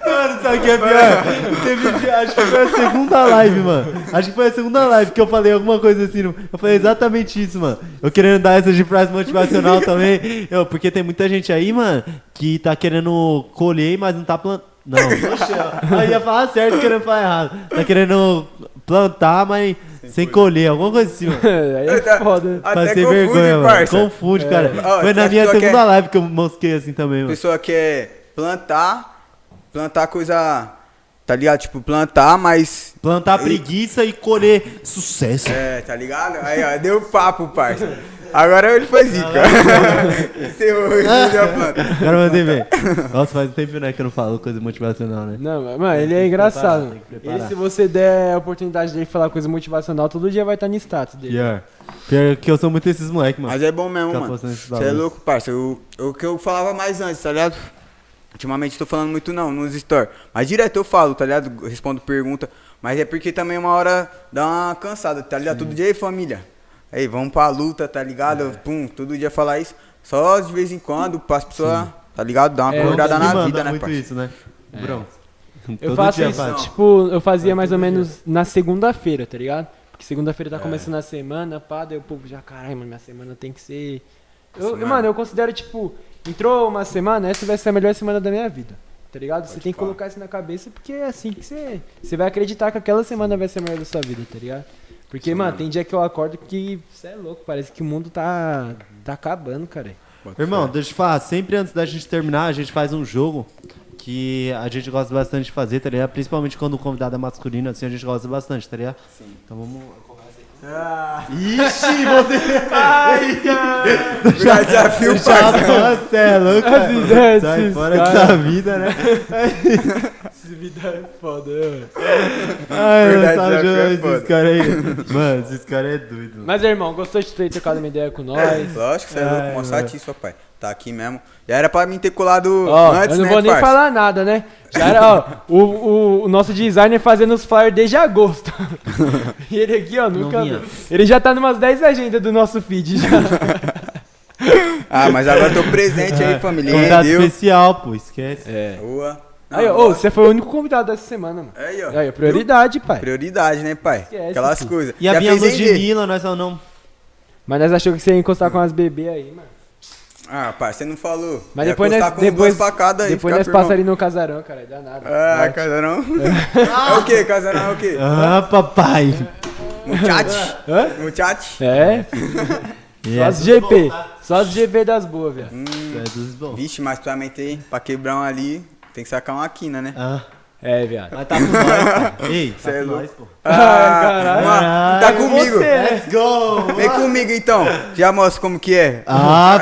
Mano, sabe o que é pior? Teve acho que foi a segunda live, mano. Acho que foi a segunda live que eu falei alguma coisa assim. Eu falei exatamente isso, mano. Eu querendo dar essa de frase motivacional também. Eu, porque tem muita gente aí, mano, que tá querendo colher, mas não tá plantando. Não, poxa, aí ia falar certo querendo falar errado. Tá querendo plantar, mas sem, colher, alguma coisa assim, mano. Aí é foda. Até Pra ser confunde, vergonha, mano. parça. Confunde, cara. Ó, Foi na minha pessoa segunda é- live que eu mosquei assim também, A mano. pessoa quer plantar, plantar coisa, tá ligado? Tipo, plantar, mas. Plantar preguiça e colher sucesso. É, tá ligado? Aí, ó, deu papo, parça. Agora ele foi zica. Encerrou planta. Agora mandei bem. Nossa, faz um tempo né, que eu não falo coisa motivacional, né? Não, mas, mano, ele é engraçado. Ele, se você der a oportunidade dele falar coisa motivacional, todo dia vai estar no status dele. Pior. Pior que eu sou muito esses moleques, mano. Mas é bom mesmo, mano. Você é louco, parça. O que eu falava mais antes, tá ligado? Ultimamente tô falando muito não, nos stories. Mas direto eu falo, tá ligado? Respondo pergunta. Mas é porque também uma hora dá uma cansada, tá ligado? Todo dia aí, família. Aí, vamos pra luta, tá ligado? É. Pum, todo dia falar isso. Só de vez em quando, pra as pessoas, tá ligado? Dar uma É, acordada na vida, né, muito parça? isso, né? Brão. Eu faço dia isso, faz. tipo, eu fazia mais ou menos na segunda-feira, tá ligado? Porque segunda-feira tá começando a semana, pá, daí o povo já, caralho, mano, minha semana tem que ser. Eu, Semana. mano, eu considero, tipo, entrou uma semana, essa vai ser a melhor semana da minha vida. Tá ligado? Você tem que pá. colocar isso na cabeça porque é assim que você. Você vai acreditar que aquela semana vai ser a melhor da sua vida, tá ligado? Porque, mano, tem dia que eu acordo que você é louco, parece que o mundo tá. tá acabando, cara. Irmão, deixa eu te falar, sempre antes da gente terminar, a gente faz um jogo que a gente gosta bastante de fazer, tá ligado? Principalmente quando o convidado é masculino, assim, a gente gosta bastante, tá ligado? Sim. Então vamos. Ah, Ixi, você já desafio, já parça. você é louco, Sai fora dessa vida, né? Essa vida é foda, mano. Ai, Verdade, sabe é esses foda. caras aí. Mano, esses caras é doido. mano. Mas, irmão, gostou de ter trocado uma ideia com nós? Lógico que você é louco, mó mano. satisfa, pai. Tá aqui mesmo. Já era pra mim ter colado Ó, antes, eu não né, vou nem parça? falar nada, né? Já era, ó, o, o, o nosso designer fazendo os flyers desde agosto. e ele aqui, ó, nunca. vinha. Ele já tá numas 10 agendas do nosso feed já. Ah, mas agora tô presente aí, família. Convidado Entendeu? especial, pô, esquece. É. Boa. Não, Aí, ó, ô, você foi o único convidado dessa semana, mano. Aí, ó. Aí, ó, prioridade, pai. Prioridade, né, pai? Esquece, Aquelas filho. coisas. E a Já minha fez luz de render? Mila, nós só não. Mas nós achamos que você ia encostar com as bebês aí, mano. Ah, pai, você não falou. Mas Ia depois nós, com depois, duas pra cada aí, depois nós firmão. passa ali no casarão, cara. Dá nada. Ah, Norte. casarão? É o quê? Casarão é o quê? Ah, papai. Muchacho? Hã? Muchacho? É, só as GP. Só as GP das boas, velho. É dos bons. Vixe, mas pra meter, pra quebrar um ali, tem que sacar uma quina, né? Ah, É, viado. mas tá com nós, cara. Ei, tá é com louco. nós, pô. caralho. uma- tá comigo. você. Let's go! Vem comigo então. Já mostra como que é. Ah,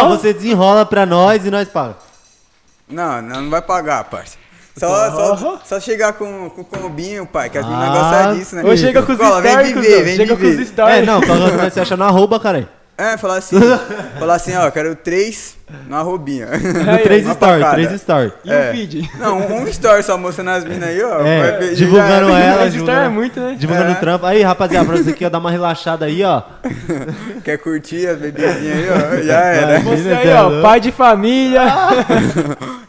pô, você desenrola pra nós e nós paga. Não, não, não vai pagar, parça. Só, só, só chegar com, com o combinho, pai, que as meninas Ah, gostam disso, né? Ou chega com os Cola, vem viver, vem Chega com viver. os stories. É, não, nós se acha na arroba, caralho. É, falar assim, falar assim, ó, quero três. No 3 uma story, facada. 3 story. E É. o feed? Não, um, um story só mostrando as minas aí, ó. É, ver, divulgando já- ela. É divulgando- muito, né? Divulgando É. o trampo. Aí, rapaziada, pra você que quer dar uma relaxada aí, ó. Quer curtir as bebezinhas aí, ó. Já era. Você Menina, aí, é ó, pai de família.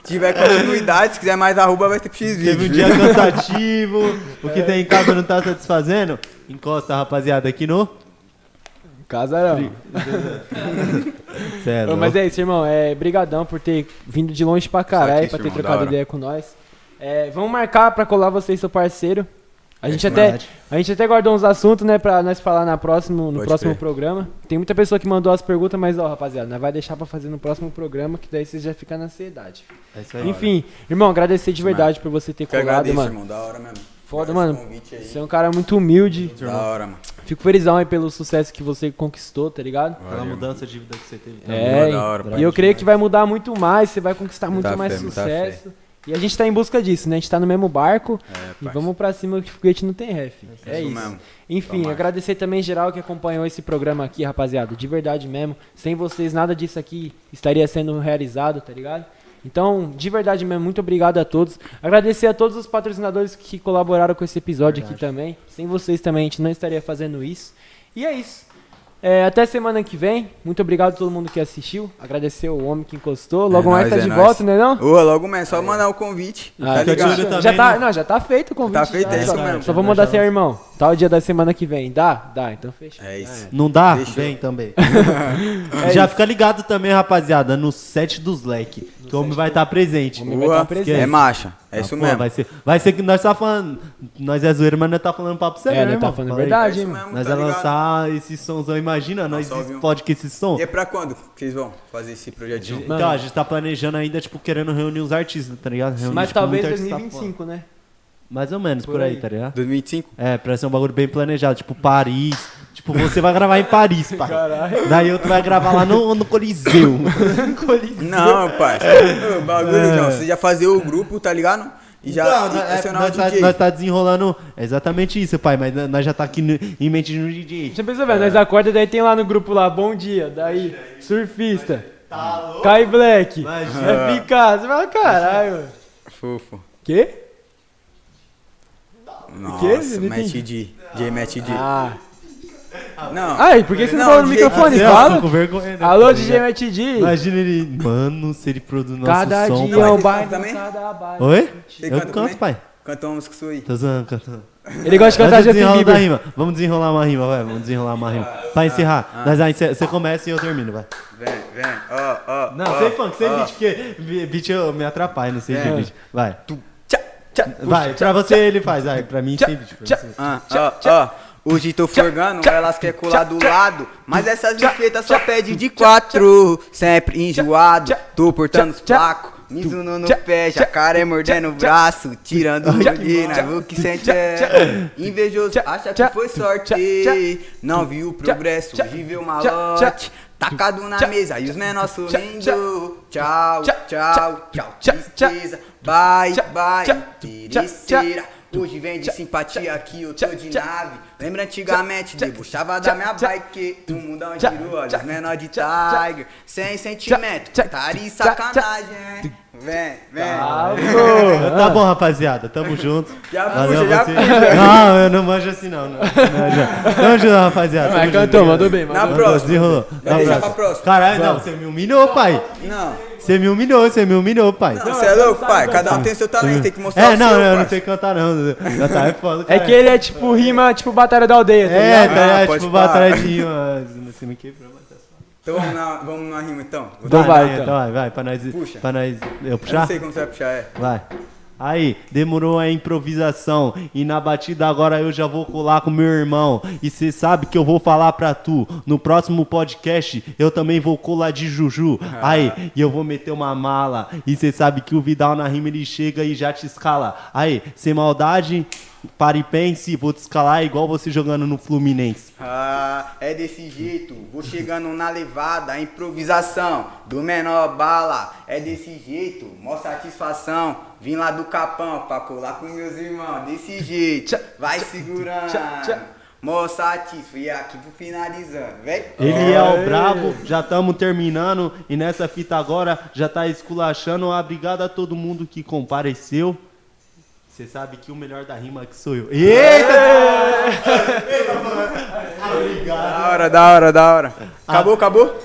Se tiver continuidade, se quiser mais arroba, vai ter X Teve um dia cansativo, o que tem em casa não tá satisfazendo. Encosta, rapaziada, aqui no. Casarão. Cê é. Mas é isso, irmão. É, brigadão por ter vindo de longe pra caralho, pra ter irmão, trocado ideia com nós. É, vamos marcar pra colar você e seu parceiro. A gente, É até, a gente até guardou uns assuntos, né, pra nós falar na próximo, no Pode próximo programa. Tem muita pessoa que mandou as perguntas, mas, ó, rapaziada, nós vai deixar pra fazer no próximo programa, que daí vocês já ficam na ansiedade. É isso aí. Enfim, irmão, agradecer de verdade por você ter colado, agradeço, mano. irmão. Da hora mesmo. Foda, Obrigado mano. Você é um cara muito humilde. Da hora, mano. Fico felizão aí pelo sucesso que você conquistou, tá ligado? Pela mudança de vida que você teve. É, da hora, e eu creio que vai mudar muito mais, você vai conquistar muito Muita mais fé, muita sucesso. E a gente tá em busca disso, né? A gente tá no mesmo barco É, e vamos pra cima que o foguete não tem ref. É Isso isso. mesmo. Enfim, Tomara. agradecer também geral que acompanhou esse programa aqui, rapaziada. De verdade mesmo. Sem vocês, nada disso aqui estaria sendo realizado, tá ligado? Então, de verdade mesmo, muito obrigado a todos. Agradecer a todos os patrocinadores que colaboraram com esse episódio aqui também. Sem vocês também, a gente não estaria fazendo isso. E é isso. É, até semana que vem. Muito obrigado a todo mundo que assistiu. Agradecer o homem que encostou. Logo É mais nóis, tá é de nóis. volta, né não? Ô, logo mesmo, só mandar o convite. Ah, tá olho também, já tá, né? não, já tá feito o convite. Tá feito, já, é isso só, mesmo. Só vou mandar assim, irmão. Tá o dia da semana que vem. Dá? Dá. Então fecha. É isso. Não dá? Fechou. Vem também. É Já isso. fica ligado também, rapaziada, no set dos leque. Que o homem vai estar presente. O homem vai Boa. tá presente. É marcha. É Ah, isso pô, mesmo. Vai ser, vai ser que nós tá falando. Nós é zoeiro, mas nós tá falando papo sério, É, né, nós tá falando verdade, É hein, Nós tá ligado? lançar esse somzão, imagina, nós pode que esse som. E é pra quando que vocês vão fazer esse projetinho? Mano. Então, a gente tá planejando ainda, tipo, querendo reunir os artistas, tá ligado? Reunir, Mas tipo, talvez muito artista 2025, né? Mais ou menos, por, Por aí, aí. tá ligado? 2025? É, pra ser um bagulho bem planejado, tipo Paris. Tipo, você vai gravar em Paris, pai. Caralho. Daí outro vai gravar lá no, no Coliseu. Não, pai. Ô, bagulho, João. Você já fazia o grupo, tá ligado? E já e é, nós, o tá, nós tá desenrolando é exatamente isso, pai, mas nós já tá aqui no- em mente no DJ. Você pensa, velho, nós acorda daí tem lá no grupo lá, bom dia, daí, surfista, Kai Black, Imagina. é ficar, você fala, caralho, Fofo. quê? Nossa, Não entendi. D. J Matt D. Ah, Não. ai, por que você não, Não, falou no microfone? Fala. tô com vergonha, né, Alô, DJ? Matt D, Imagina ele, mano, se ele produz nosso cada som, dia é um Mas bairro, também? cada bairro. Oi? Você Eu canta canto, também? pai. Canta uma música sua aí. Tô zoando, cantando. Ele gosta de cantar Justin Bieber. rima. Vamos desenrolar uma rima, vai. Vamos desenrolar uma rima. Pra encerrar. Nós aí você começa e eu termino, vai. Vem, vem. Ó, ó. Não, ó, sem funk, sem beat, porque beat eu me atrapalho, não sei de beat. Vai. Tchá, tchá. Vai, pra você ele faz, vai. Pra mim sem beat. você. Ah, ó, ó. Hoje tô forgando, elas quer colar do lado. Mas essas bifetas só pede de quatro. Sempre enjoado, tô portando os placos. Mizuno no pé, jacaré mordendo o braço. Tirando o guina, o que sente é invejoso. Acha que foi sorte. Não viu o progresso, hoje vê o malote. Tacado na mesa e os menores sorrindo. Tchau, tchau, tchau, tristeza. Bye, bye, interesseira. Hoje vem de simpatia aqui, eu tô de nave. Lembra antigamente, debochava da minha bike. O mundão girou, olha, os menor de Tiger. Sem sentimento, tá de sacanagem. Vem, vem. Ah. Tá bom, rapaziada. Tamo junto. Já Valeu puxa, já você. puxa. Não, eu não manjo assim, não. não. Não. Tamo junto, rapaziada. Mas cantou, mandou bem, Na mandou bem. próxima. Desenrolou. Vai deixar abraço. pra próxima. Caralho, não, você me humilhou, pai. Não, Você me humilhou, você me humilhou, pai. não, você é louco, pai. Cada um tem seu talento, tem que mostrar É, o não, seu, eu não parça. sei cantar, não. Já tá, é foda, É que ele é tipo rima, tipo batalha da aldeia, tá É, tá Ah, ligado? pode Tipo, batalha de rima. Você me quebrou. Então vamos na, vamos na rima, então. Então vai, então. vai, vai, pra nós. Puxa. Pra nós. Eu Eu não puxar? sei como você vai puxar, é. Vai. Aí, demorou a improvisação. E na batida agora eu já vou colar com meu irmão. E cê sabe que eu vou falar pra tu. No próximo podcast eu também vou colar de Juju. Aí, e eu vou meter uma mala. E cê sabe que o Vidal na rima ele chega e já te escala. Aí, sem maldade, pare e pense. Vou te escalar igual você jogando no Fluminense. Ah, é desse jeito, vou chegando na levada, a improvisação do menor bala. É desse jeito, mó satisfação. Vim lá do capão pra colar com meus irmãos. Desse jeito, vai segurando. Mó satisfeito, e aqui vou finalizando, vem. Ele é o brabo, já estamos terminando e nessa fita agora já tá esculachando. Obrigado a todo mundo que compareceu. Você sabe que o melhor da rima que sou eu. Eita! Da hora, da hora, da hora. Acabou, acabou?